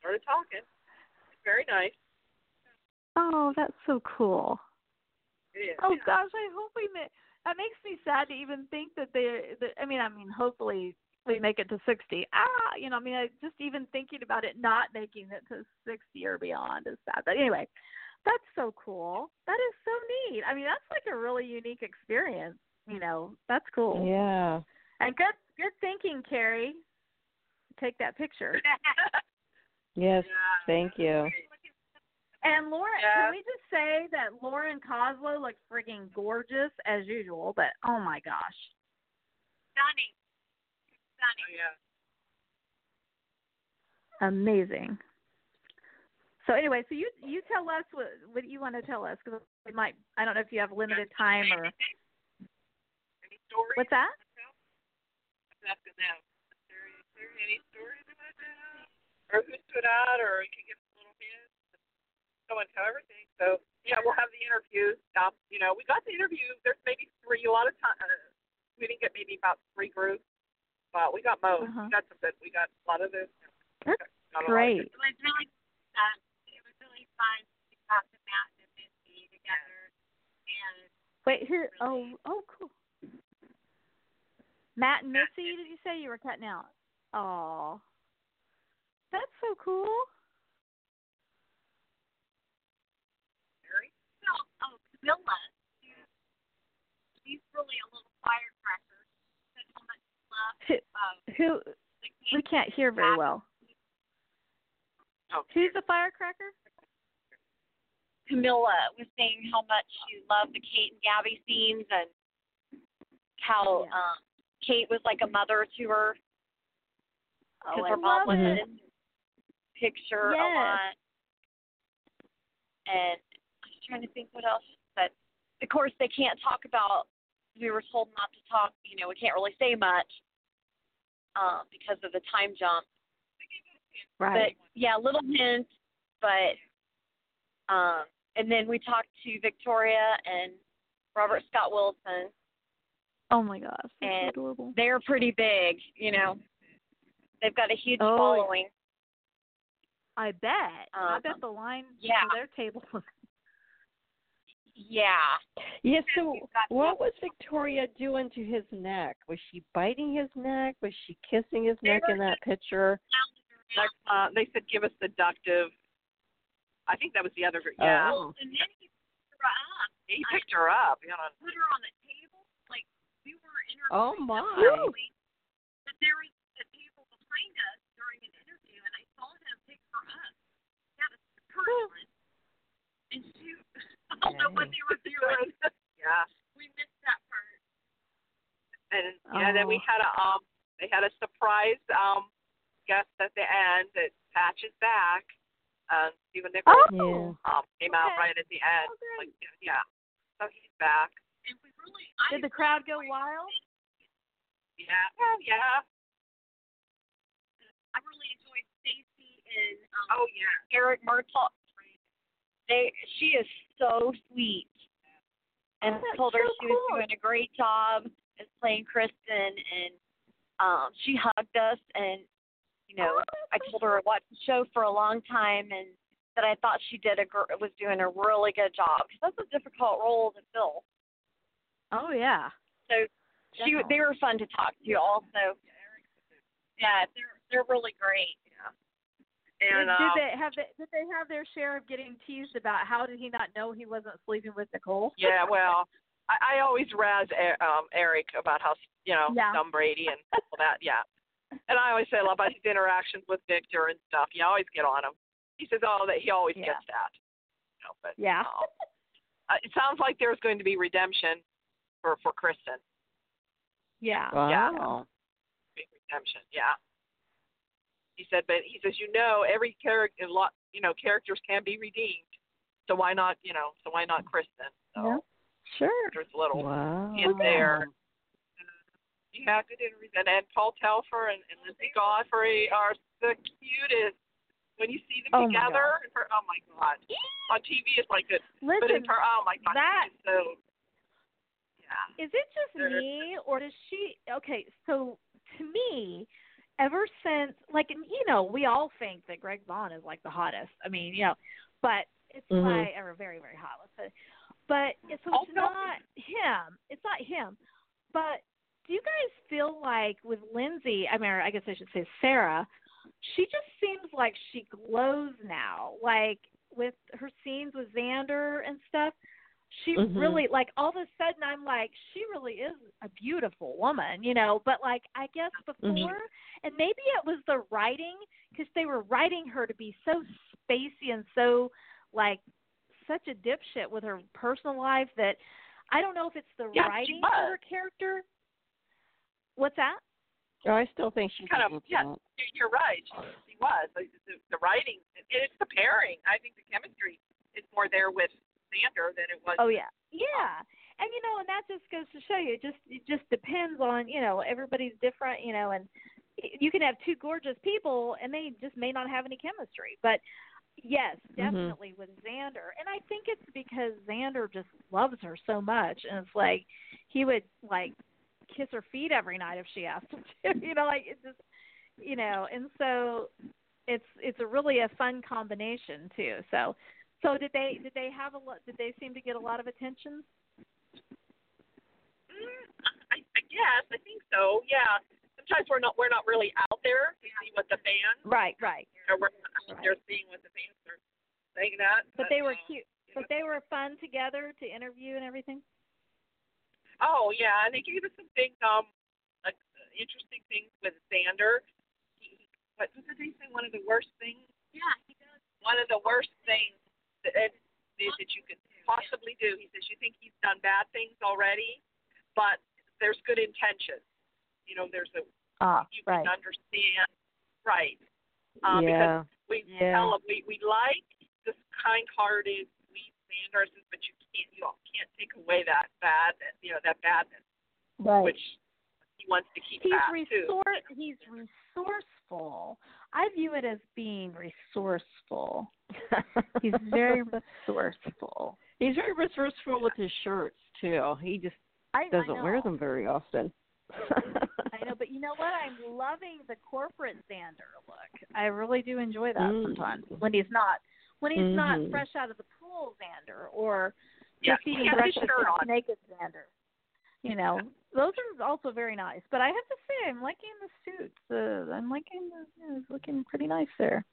started talking. It's very nice. Oh, that's so cool. It is. Oh yeah. gosh, I hope we make. That makes me sad to even think that they. That, I mean, I mean, hopefully we make it to sixty. Ah, you know, I mean, I, just even thinking about it not making it to sixty or beyond is sad. But anyway, that's so cool. That is so neat. I mean, that's like a really unique experience. You know, that's cool. yeah. And good, good thinking, Carrie. Take that picture. Yes. Yeah. Thank you. And Lauren, Yeah. can we just say that Lauren Koslow looks freaking gorgeous as usual? But oh my gosh. Stunning. Stunning. Oh, yeah. amazing. So anyway, so you you tell us what what you want to tell us because we might I don't know if you have limited time or Any stories? what's that? That? Or who stood out, or you can give a little hint? Go into everything. So, yeah, we'll have the interviews. Um, you know, we got the interviews. There's maybe three. A lot of time, uh, we didn't get maybe about three groups, but we got most. Uh-huh. We got some good. We got a lot of this. That's got a of Great. It was really um, it was really fun to talk to Matt and Missy together and Wait, who? Oh, oh, cool. Matt and Missy, did you say you were cutting out? Oh, that's so cool. Oh Camila, she's, she's really a little firecracker. Said how much she loves Who? um, Who? We can't hear very well. Oh, Who's the firecracker? Camila was saying how much she loved the Kate and Gabby scenes and how Yeah. um Kate was like a mother to her because Oh, I her mom love was it. Picture a lot. And I was trying to think what else but. Of course, they can't talk about. We were told not to talk. You know, we can't really say much um, because of the time jump. Right. But yeah, little hint, But um, and then we talked to Victoria and Robert Scott Wilson. oh my gosh, and adorable. They're pretty big. You know, they've got a huge Oh, following. I bet. I Um, bet the line yeah. for their table was Yeah. Yeah, so what was Victoria doing to his neck? Was she biting his neck? Was she kissing his neck in that picture? Uh, they said give us seductive. I think that was the other. group. Yeah. Oh. And then he picked her up, He picked her up. You know. put her on the table. Like we were interviewing. Oh, my. directly, But there was a table behind us during an interview, and I saw him pick her up. Yeah, the current one. And she, I don't know what they were doing. yeah. We missed that part. And yeah, then we Oh. had a um they had a surprise um guest at the end that patches back. Um Stephen Nichols Yeah. um came out right at the end. Oh. Like yeah. So he's back. And we really, I Did the crowd go wild? Yeah. Well, yeah. I really enjoyed Stacy and um, Oh yeah. Eric Martsolf. They, she is so sweet, and I That's told her so she was doing a great job as playing Kristen, and um, she hugged us, and you know, I told her I watched the show for a long time, and that I thought she did a gr- was doing a really good job because that's a difficult role to fill. Oh yeah. So she Definitely. they were fun to talk to also. Yeah, they're they're really great. And did, um, they have they, did they have their share of getting teased about how did he not know he wasn't sleeping with Nicole? yeah, well, I, I always razz E- um Eric about how you know Yeah. dumb Brady and all that. Yeah. And I always say a lot about his interactions with Victor and stuff. You always get on him. He says, "Oh, that he always Yeah. gets that." You know, but Yeah. um, uh, it sounds like there's going to be redemption for for Kristen. Yeah. Wow. Big redemption. Yeah. He said, but he says, you know, every character, a lot, you know, characters can be redeemed. So why not, you know, so why not Kristen? So Yeah. Sure. there's a little Wow. hint there. Yeah, good interviews. And, and Paul Telfer and, and Linsey Godfrey are the cutest. When you see them Oh, my together, in per- oh my god! On TV, it's like this, but in Listen, per- oh my god, that- so yeah. is it just me or does she okay, so to me, ever since like you know, we all think that Greg Vaughan is like the hottest. I mean, you know, but it's Mhm. like or very, very hot, let's say. But it's so Oh, it's no. not him. It's not him. But do you guys feel like with Linsey, I mean I guess I should say Sarah, she just seems like she glows now. Like with her scenes with Xander and stuff, she Mhm. really like all of a sudden I'm like she really is a beautiful woman, you know. But like I guess before, Mhm. and maybe it was the writing because they were writing her to be so spacey and so like such a dipshit with her personal life that I don't know if it's the Yeah, writing was. for her character. What's that? Oh, I still think she's kind of- yeah. talent. You- You're right. She was. Like, the, the writing, and it's the pairing. I think the chemistry is more there with Xander than it was. Oh yeah, yeah. And you know, and that just goes to show you, it just it just depends on you know everybody's different, you know, and you can have two gorgeous people and they just may not have any chemistry. But yes, Mhm. definitely with Xander, and I think it's because Xander just loves her so much, and it's like he would like kiss her feet every night if she asked him to, you know, like it just, you know, and so it's it's a really a fun combination too. So so did they did they have a lot? Did they seem to get a lot of attention? Mm, I, I guess. I think so. Yeah. Sometimes we're not we're not really out there to see what the fans Right, right. or we're not out there seeing what the fans are saying that. But they were uh, cute. But they were fun together to interview and everything. Oh yeah, and they gave us some things, um, like uh, interesting things with Xander. He, what did they say? One of the worst things. Yeah, he does. One of the worst things that that that you could possibly do. He says you think he's done bad things already, but there's good intention. You know, there's a Ah, you can understand, right? Um, yeah. Because we Yeah. tell him we we like this kind-hearted, sweet Xander, but you can't you can't take away that bad, you know, that badness, right. which he wants to keep he's back too. He's resourceful. I view it as being resourceful. He's very resourceful. He's very resourceful with his shirts too. He just I doesn't I wear them very often. I know, but you know what? I'm loving the corporate Xander look. I really do enjoy that Mm. sometimes when he's not when he's not Mhm. fresh out of the pool Xander or Yeah, just eating he has his breakfast shirt with on. naked Xander. You know, those are also very nice. But I have to say, I'm liking the suits. Uh, I'm liking the. Yeah, it's looking pretty nice there.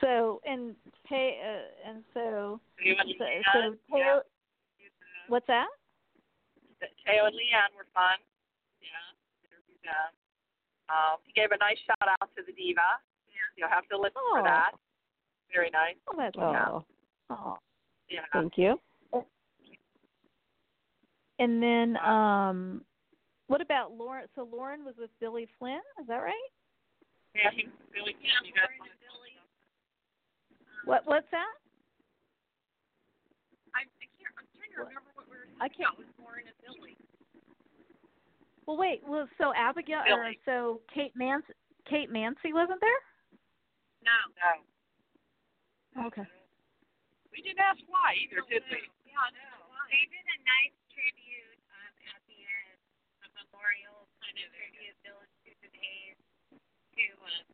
So and pay uh, and so so, so Thaao, what's that? yeah. Thaao and Leann were fun. Yeah, interviewed them. Um, he gave a nice shout out to the diva. Yeah. You'll have to listen Oh. for that. Very nice. Oh, that's oh, oh. Yeah. thank you. And then um what about Lauren so Lauren was with Billy Flynn, is that right? Yeah, he really yeah, you guys What what's that? I, I can't. I'm trying to remember what we were I can't. was born a Billy. Well, wait. Well, so Abigail or Billy. so Kate Mansi, Kate Mansi wasn't there? No. No. Okay. We didn't ask why either, did we? Yeah, no. They did a nice tribute um, at the end, a memorial kind of tribute, Bill and Susan Hayes, to um,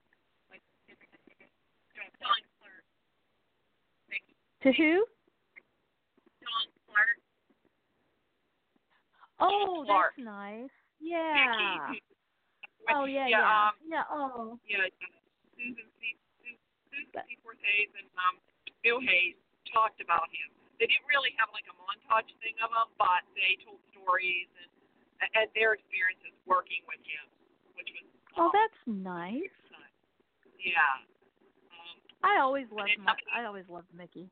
what's his name? Don Clark. To who? Oh, Clark. that's nice. Yeah. Oh yeah, yeah. yeah. Um, yeah. Oh. yeah, Susan C. Susan Seaforth Hayes and um, Bill Hayes talked about him. They didn't really have like a montage thing of him, but they told stories and and their experiences working with him, which was Oh, um, that's nice. yeah. Um, I always loved my, I always loved Mickey.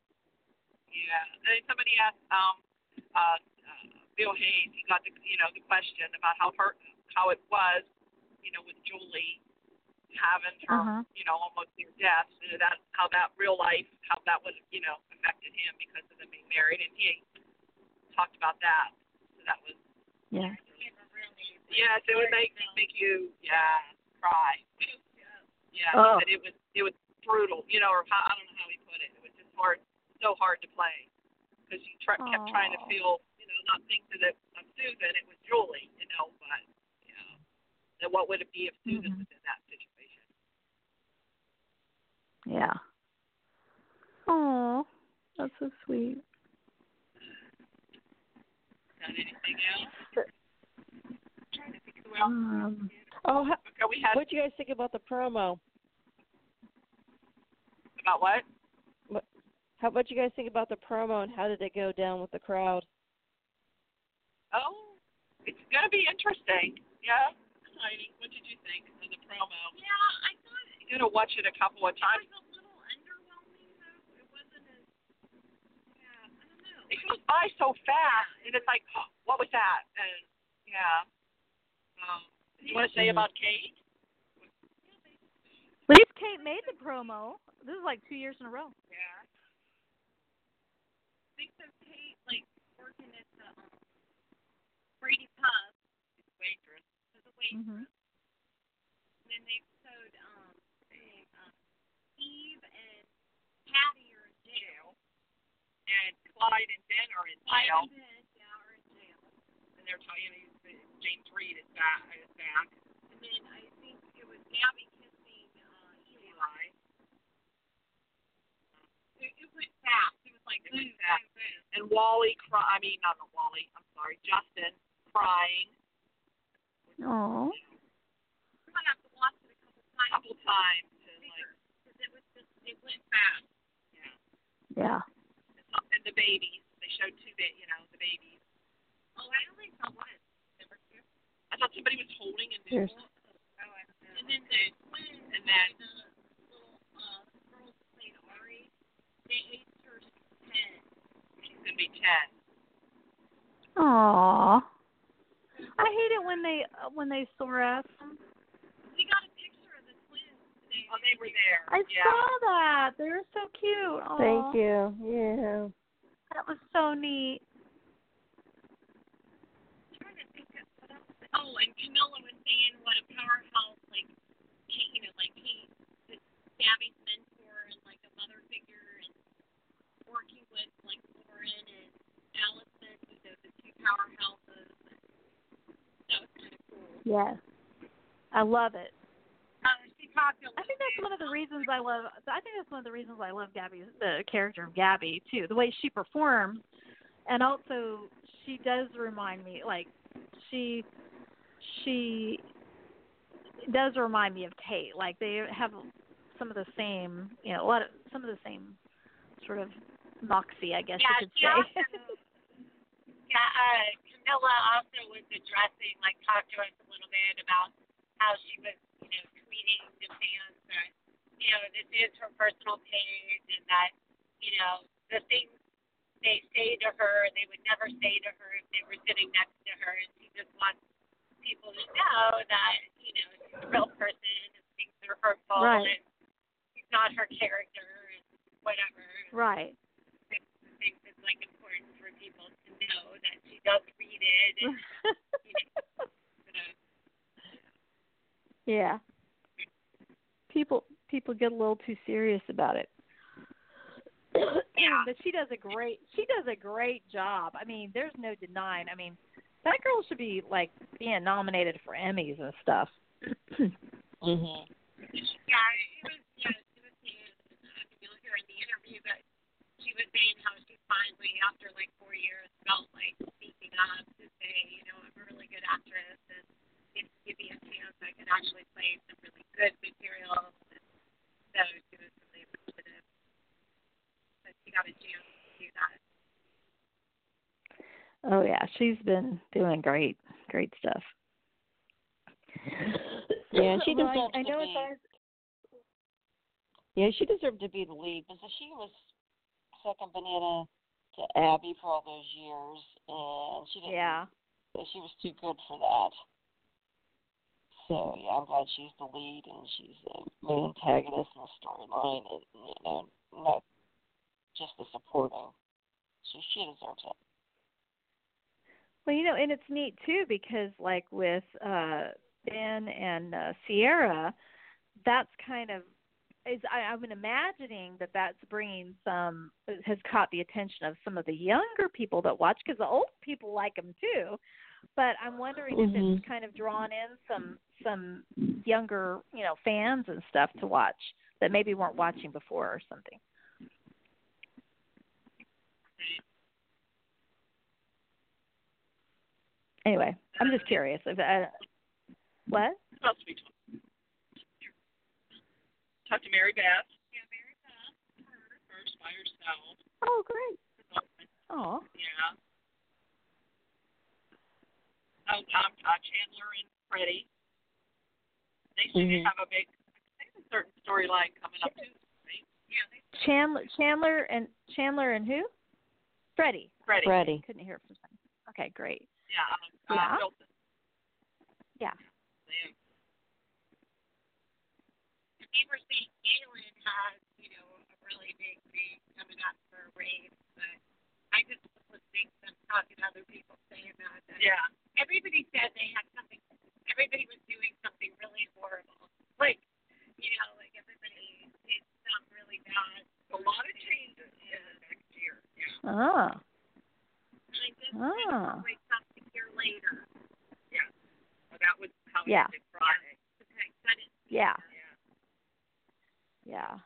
Yeah. And then somebody asked um uh, uh Bill Hayes, he got the you know, the question about how hurt how it was, you know, with Julie having her Uh-huh. you know, almost near death, and that how that real life, how that would, you know, affected him because of them being married and he talked about that. So that was Yeah. Yes, it would make make you yeah, cry. Yeah, Oh. he said it was it was brutal, you know, or how, I don't know how he put it. It was just hard, so hard to play because he try, kept trying to feel, you know, not think that it of Susan, it was Julie, you know, but yeah. And what would it be if Susan Mhm. was in that situation? Yeah. Oh, that's so sweet. Got anything else? trying to think who else. Um, Oh, how, Okay, we had what do you guys think about the promo? about what? How what you guys think about the promo and how did it go down with the crowd? Oh, it's gonna be interesting. Yeah, exciting. What did you think of the promo? Yeah, I thought it You gotta watch it a couple of times. was a little underwhelming though. It wasn't as yeah, I don't know. it goes by so fast, and it's like, oh, what was that? And yeah. Um, you want to say about Kate? at least Kate made the promo. This is like two years in a row. Yeah. I think so Kate like working at the um, Brady Pub Waitress. as a waitress. Mhm. And then they showed um, saying, um Steve and Patty are in jail. And Clyde and Ben are in Clyde jail, and Ben, yeah, are in jail. and they're telling you James Read is back. Is back. And then I think it was Gabby kissing uh, Eli. Eli. It, it went fast. It was like boom, boom, boom. And Wally cry. I mean, not not Wally. I'm sorry, Justin crying Oh. I'm gonna have to watch it a couple times couple times. And like, because it was just it went fast. yeah. Yeah. And the babies. They showed two, ba- you know, the babies. Oh, I only saw one. Number two. I thought somebody was holding a Here's- newborn. Oh, I don't know. And then the twins And then the little uh girl that played Ari, they aged her ten. she's gonna be ten. Aw. I hate it when they uh, when they SORAS them. We got a picture of the twins today. Oh, they were there. I yeah. saw that. They were so cute. Aw. Thank you. Yeah. That was so neat. I'm trying to think of what else. Oh, and Camila was saying what a powerhouse like you know, like Kate is Gabby's mentor and like a mother figure and working with like Lauren and Alison, you know, the two powerhouses. That was kind of cool. Yes. I love it. Uh, she talked a I think that's one of the reasons I love. I think that's one of the reasons I love Gabby, the character of Gabby too. The way she performs, and also she does remind me, like she, she does remind me of Kate. Like they have some of the same, you know, a lot of some of the same sort of moxie, I guess Yeah, you could say. also- Yeah, uh, Camila also was addressing, like, talked to us a little bit about how she was, you know, tweeting the fans that, you know, this is her personal page and that, you know, the things they say to her, they would never say to her if they were sitting next to her. And she just wants people to know that, you know, she's a real person and things are hurtful Right. and she's not her character and whatever right. things that's like important for people to know that she does read it and you know, yeah. People people get a little too serious about it. Yeah. but she does a great she does a great job. I mean, there's no denying. I mean, that girl should be like being nominated for Emmys and stuff. Mhm. Yeah, she was. Yeah, she was saying. I you'll hear in the interview, but she was saying how finally, after like four years, felt like speaking up to say, you know, I'm a really good actress, and if you give me a chance, I can actually play some really good material. And so she was really appreciative that she got a chance to do that. Oh yeah, she's been doing great, great stuff. Yeah, and she Well, deserves I, I to know be. it's always Yeah, she deserved to be the lead because she was second banana to Abby for all those years, and she didn't. yeah. She was too good for that. So yeah, I'm glad she's the lead and she's the main antagonist in the storyline, and you know, not just the supporting. So she deserves it. Well, you know, and it's neat too because like with uh Ben and uh, Ciara, that's kind of is I, I'm imagining that that's bringing some has caught the attention of some of the younger people that watch because the old people like them too. But I'm wondering if Mhm. it's kind of drawn in some some younger you know fans and stuff to watch that maybe weren't watching before or something. Anyway, I'm just curious if uh, what? Who else we talk? Talk to Mary Beth. Yeah, Mary Beth. First by herself. Oh, great. Oh, Yeah. Oh, um, uh, Chandler and Freddie. They seem Mhm. to have a big, I think a certain storyline coming up too. Right? Yeah, Chandler, Chandler, and Chandler and who? Freddie. Freddie. Freddie. Couldn't hear from. Him. Okay, great. Yeah. Um, uh, Yeah. Wilson. Yeah. Yeah. They were saying Galen has, you know, a really big thing coming up for Rafe, but I just was listening to them talking to other people saying that. that Yeah. Everybody said they had something. Everybody was doing something really horrible. Like, you know, like everybody did something really bad. A lot of changes in next year. Yeah. Ah, And I just ah. wake up a year later. Yeah. Well, that was how it Yeah. ended Friday. Okay, didn't Yeah, Yeah. Yeah.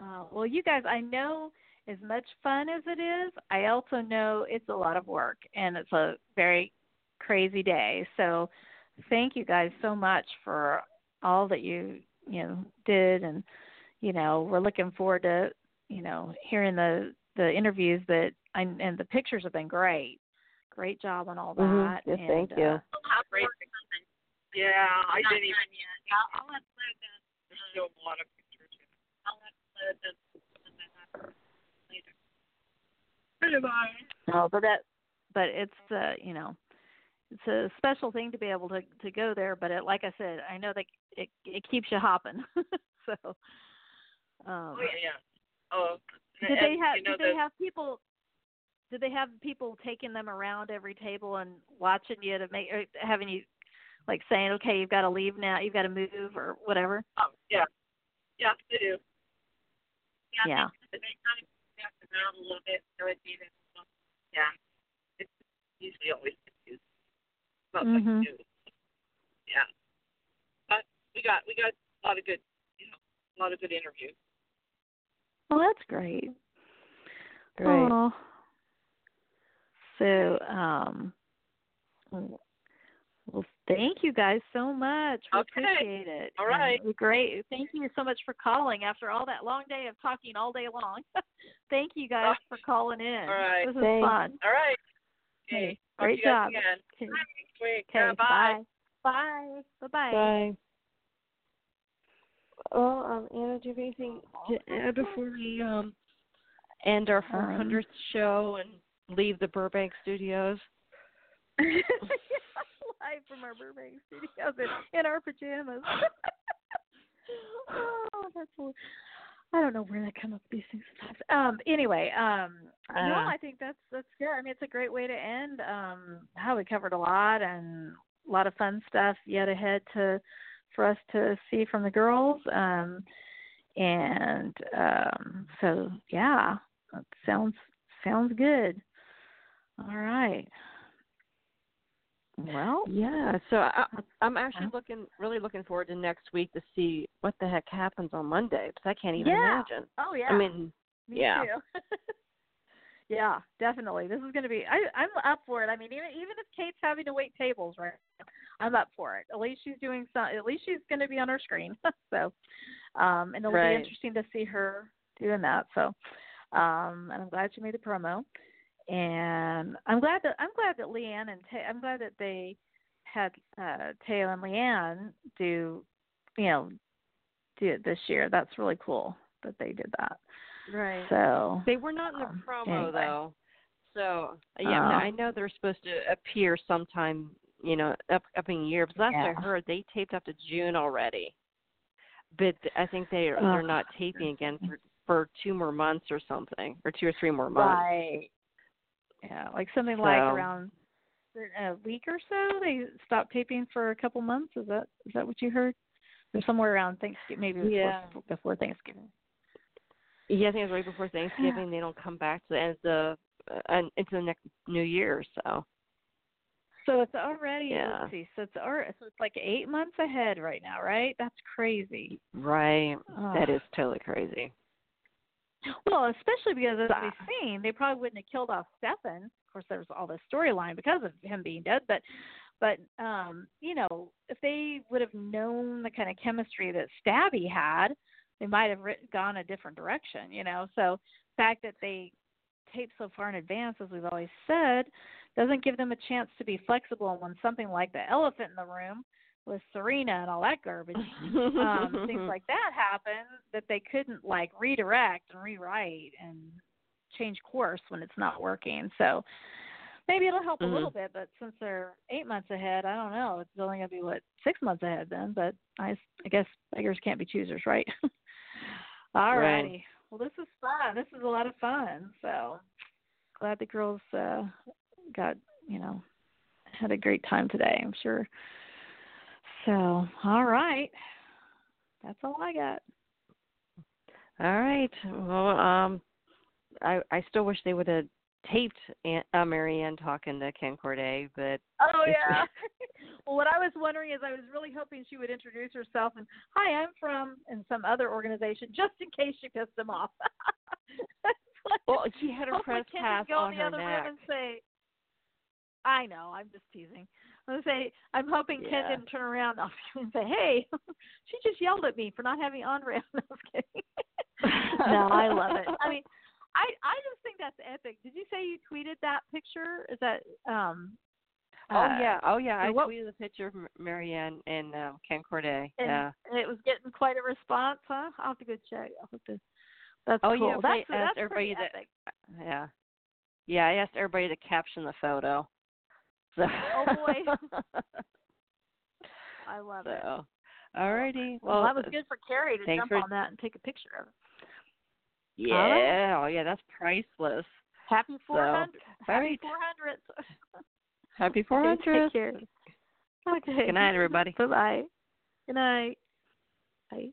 Uh, well, you guys, I know as much fun as it is, I also know it's a lot of work and it's a very crazy day. So, thank you guys so much for all that you you know did, and you know we're looking forward to you know hearing the the interviews that I, and the pictures have been great. Great job on all that. Mhm. Yes, and, thank you. uh, I'll have Great. more coming. Yeah, I didn't even. yet. I'll, I'll upload them. There's a lot of pictures. I'll upload them and then I'll- later. Goodbye. No, but that, but it's uh, you know, it's a special thing to be able to to go there. But it, like I said, I know that it it keeps you hopping. so, um, Oh yeah, yeah. Oh. did and, they have You know, did they the, have people? Did they have people taking them around every table and watching you to make or having you like saying, okay, you've got to leave now, you've got to move or whatever? oh yeah, yeah, they do. Yeah, Yeah. They, they kind of back around a little bit so it didn't. Yeah. It's usually always confusing. About Mhm. like news. Yeah. But we got we got a lot of good you know, a lot of good interviews. Well, that's great. Great. Aw. So, um, well, thank you guys so much. We Okay. appreciate it. All right. And right. it was great. Thank you so much for calling after all that long day of talking all day long. thank you guys for calling in. All right. This is Thanks. fun. All right. Hey, Okay. Talk to great you guys job. Again. Okay. Sweet. Okay, Yeah, bye. Bye. Bye-bye. Bye. Well, um, Anna, do you have anything to add before we um end our 400th show and leave the Burbank studios? Live from our Burbank studios in, in our pajamas. oh, that's cool. I don't know where they come up with these things sometimes. Um, anyway, um, no, Uh. I think that's that's good. I mean, it's a great way to end. Um, how we covered a lot and a lot of fun stuff yet ahead to for us to see from the girls. Um, and um, so yeah, that sounds sounds good. All right. Well, Yeah, so I, I'm actually looking, really looking forward to next week to see what the heck happens on Monday because I can't even Yeah. imagine. oh yeah. I mean, Me yeah. too. yeah, definitely. This is going to be. I, I'm up for it. I mean, even even if Kate's having to wait tables, right? I'm up for it. At least she's doing some. At least she's going to be on her screen. so, um, and it'll Right. be interesting to see her doing that. So, um, and I'm glad she made the promo. And I'm glad that I'm glad that Leann and Tay, I'm glad that they had uh Thaao and Leann do, you know, do it this year. That's really cool that they did that. right. So They were not in the um, promo anyway. though, so yeah, Oh. I know they're supposed to appear sometime, you know, up upcoming year. But last Yeah. I heard, they taped up to June already. But I think they Oh. they're not taping again for for two more months or something, or two or three more months. Right. Yeah, like something like around a week or so. They stopped taping for a couple months. Is that is that what you heard? Or somewhere around Thanksgiving, maybe before, Yeah. before Thanksgiving. Yeah, I think it's right before Thanksgiving. They don't come back to the end of the uh, and into the next New Year. So So it's already Yeah. let's see. So it's already, so it's like eight months ahead right now, right? That's crazy. right, that Ugh. is totally crazy. Well, especially because as we've seen, they probably wouldn't have killed off Stefan. Of course, there's all this storyline because of him being dead, but but um, you know, if they would have known the kind of chemistry that Stabby had, they might have gone a different direction. You know, so the fact that they tape so far in advance, as we've always said, doesn't give them a chance to be flexible. And when something like the elephant in the room with Serena and all that garbage um, things like that happen that they couldn't like redirect and rewrite and change course when it's not working. So maybe it'll help Mhm. a little bit, but since they're eight months ahead, I don't know. It's only gonna be what six months ahead then. But I, I guess beggars can't be choosers, right? All Right. righty. Well, this is fun. This is a lot of fun. So glad the girls uh, got you know had a great time today. I'm sure. So all right. That's all I got. All right. Well, um, I I still wish they would have taped Aunt, uh, Marianne talking to Ken Corday, but Oh yeah. well, what I was wondering is, I was really hoping she would introduce herself and, "Hi, I'm from," and some other organization, just in case she pissed them off. well, she had her press Ken pass on the her other neck. room and say, "I know, I'm just teasing." I'm say, I'm hoping Ken Yeah. didn't turn around and say, "Hey, she just yelled at me for not having Andre." No, I was kidding. no, I love it. I mean, I I just think that's epic. Did you say you tweeted that picture? Is that um? Oh uh, yeah, oh yeah. I what- tweeted a picture of Marianne and um, Ken Corday. and, yeah. and it was getting quite a response, huh? I'll have to go check. I'll have to. That's Oh, cool. yeah, that's they asked that's everybody pretty that- epic. Yeah. Yeah, I asked everybody to caption the photo. So Oh, boy. I love it. so all righty. Well, Well, that was good for Carrie to jump for- on that and take a picture of it. Yeah, oh yeah, that's priceless. Happy 400. Happy right. 400. Happy Okay, 400. Take care. Okay. Good night, everybody. Bye bye. Good night. Bye.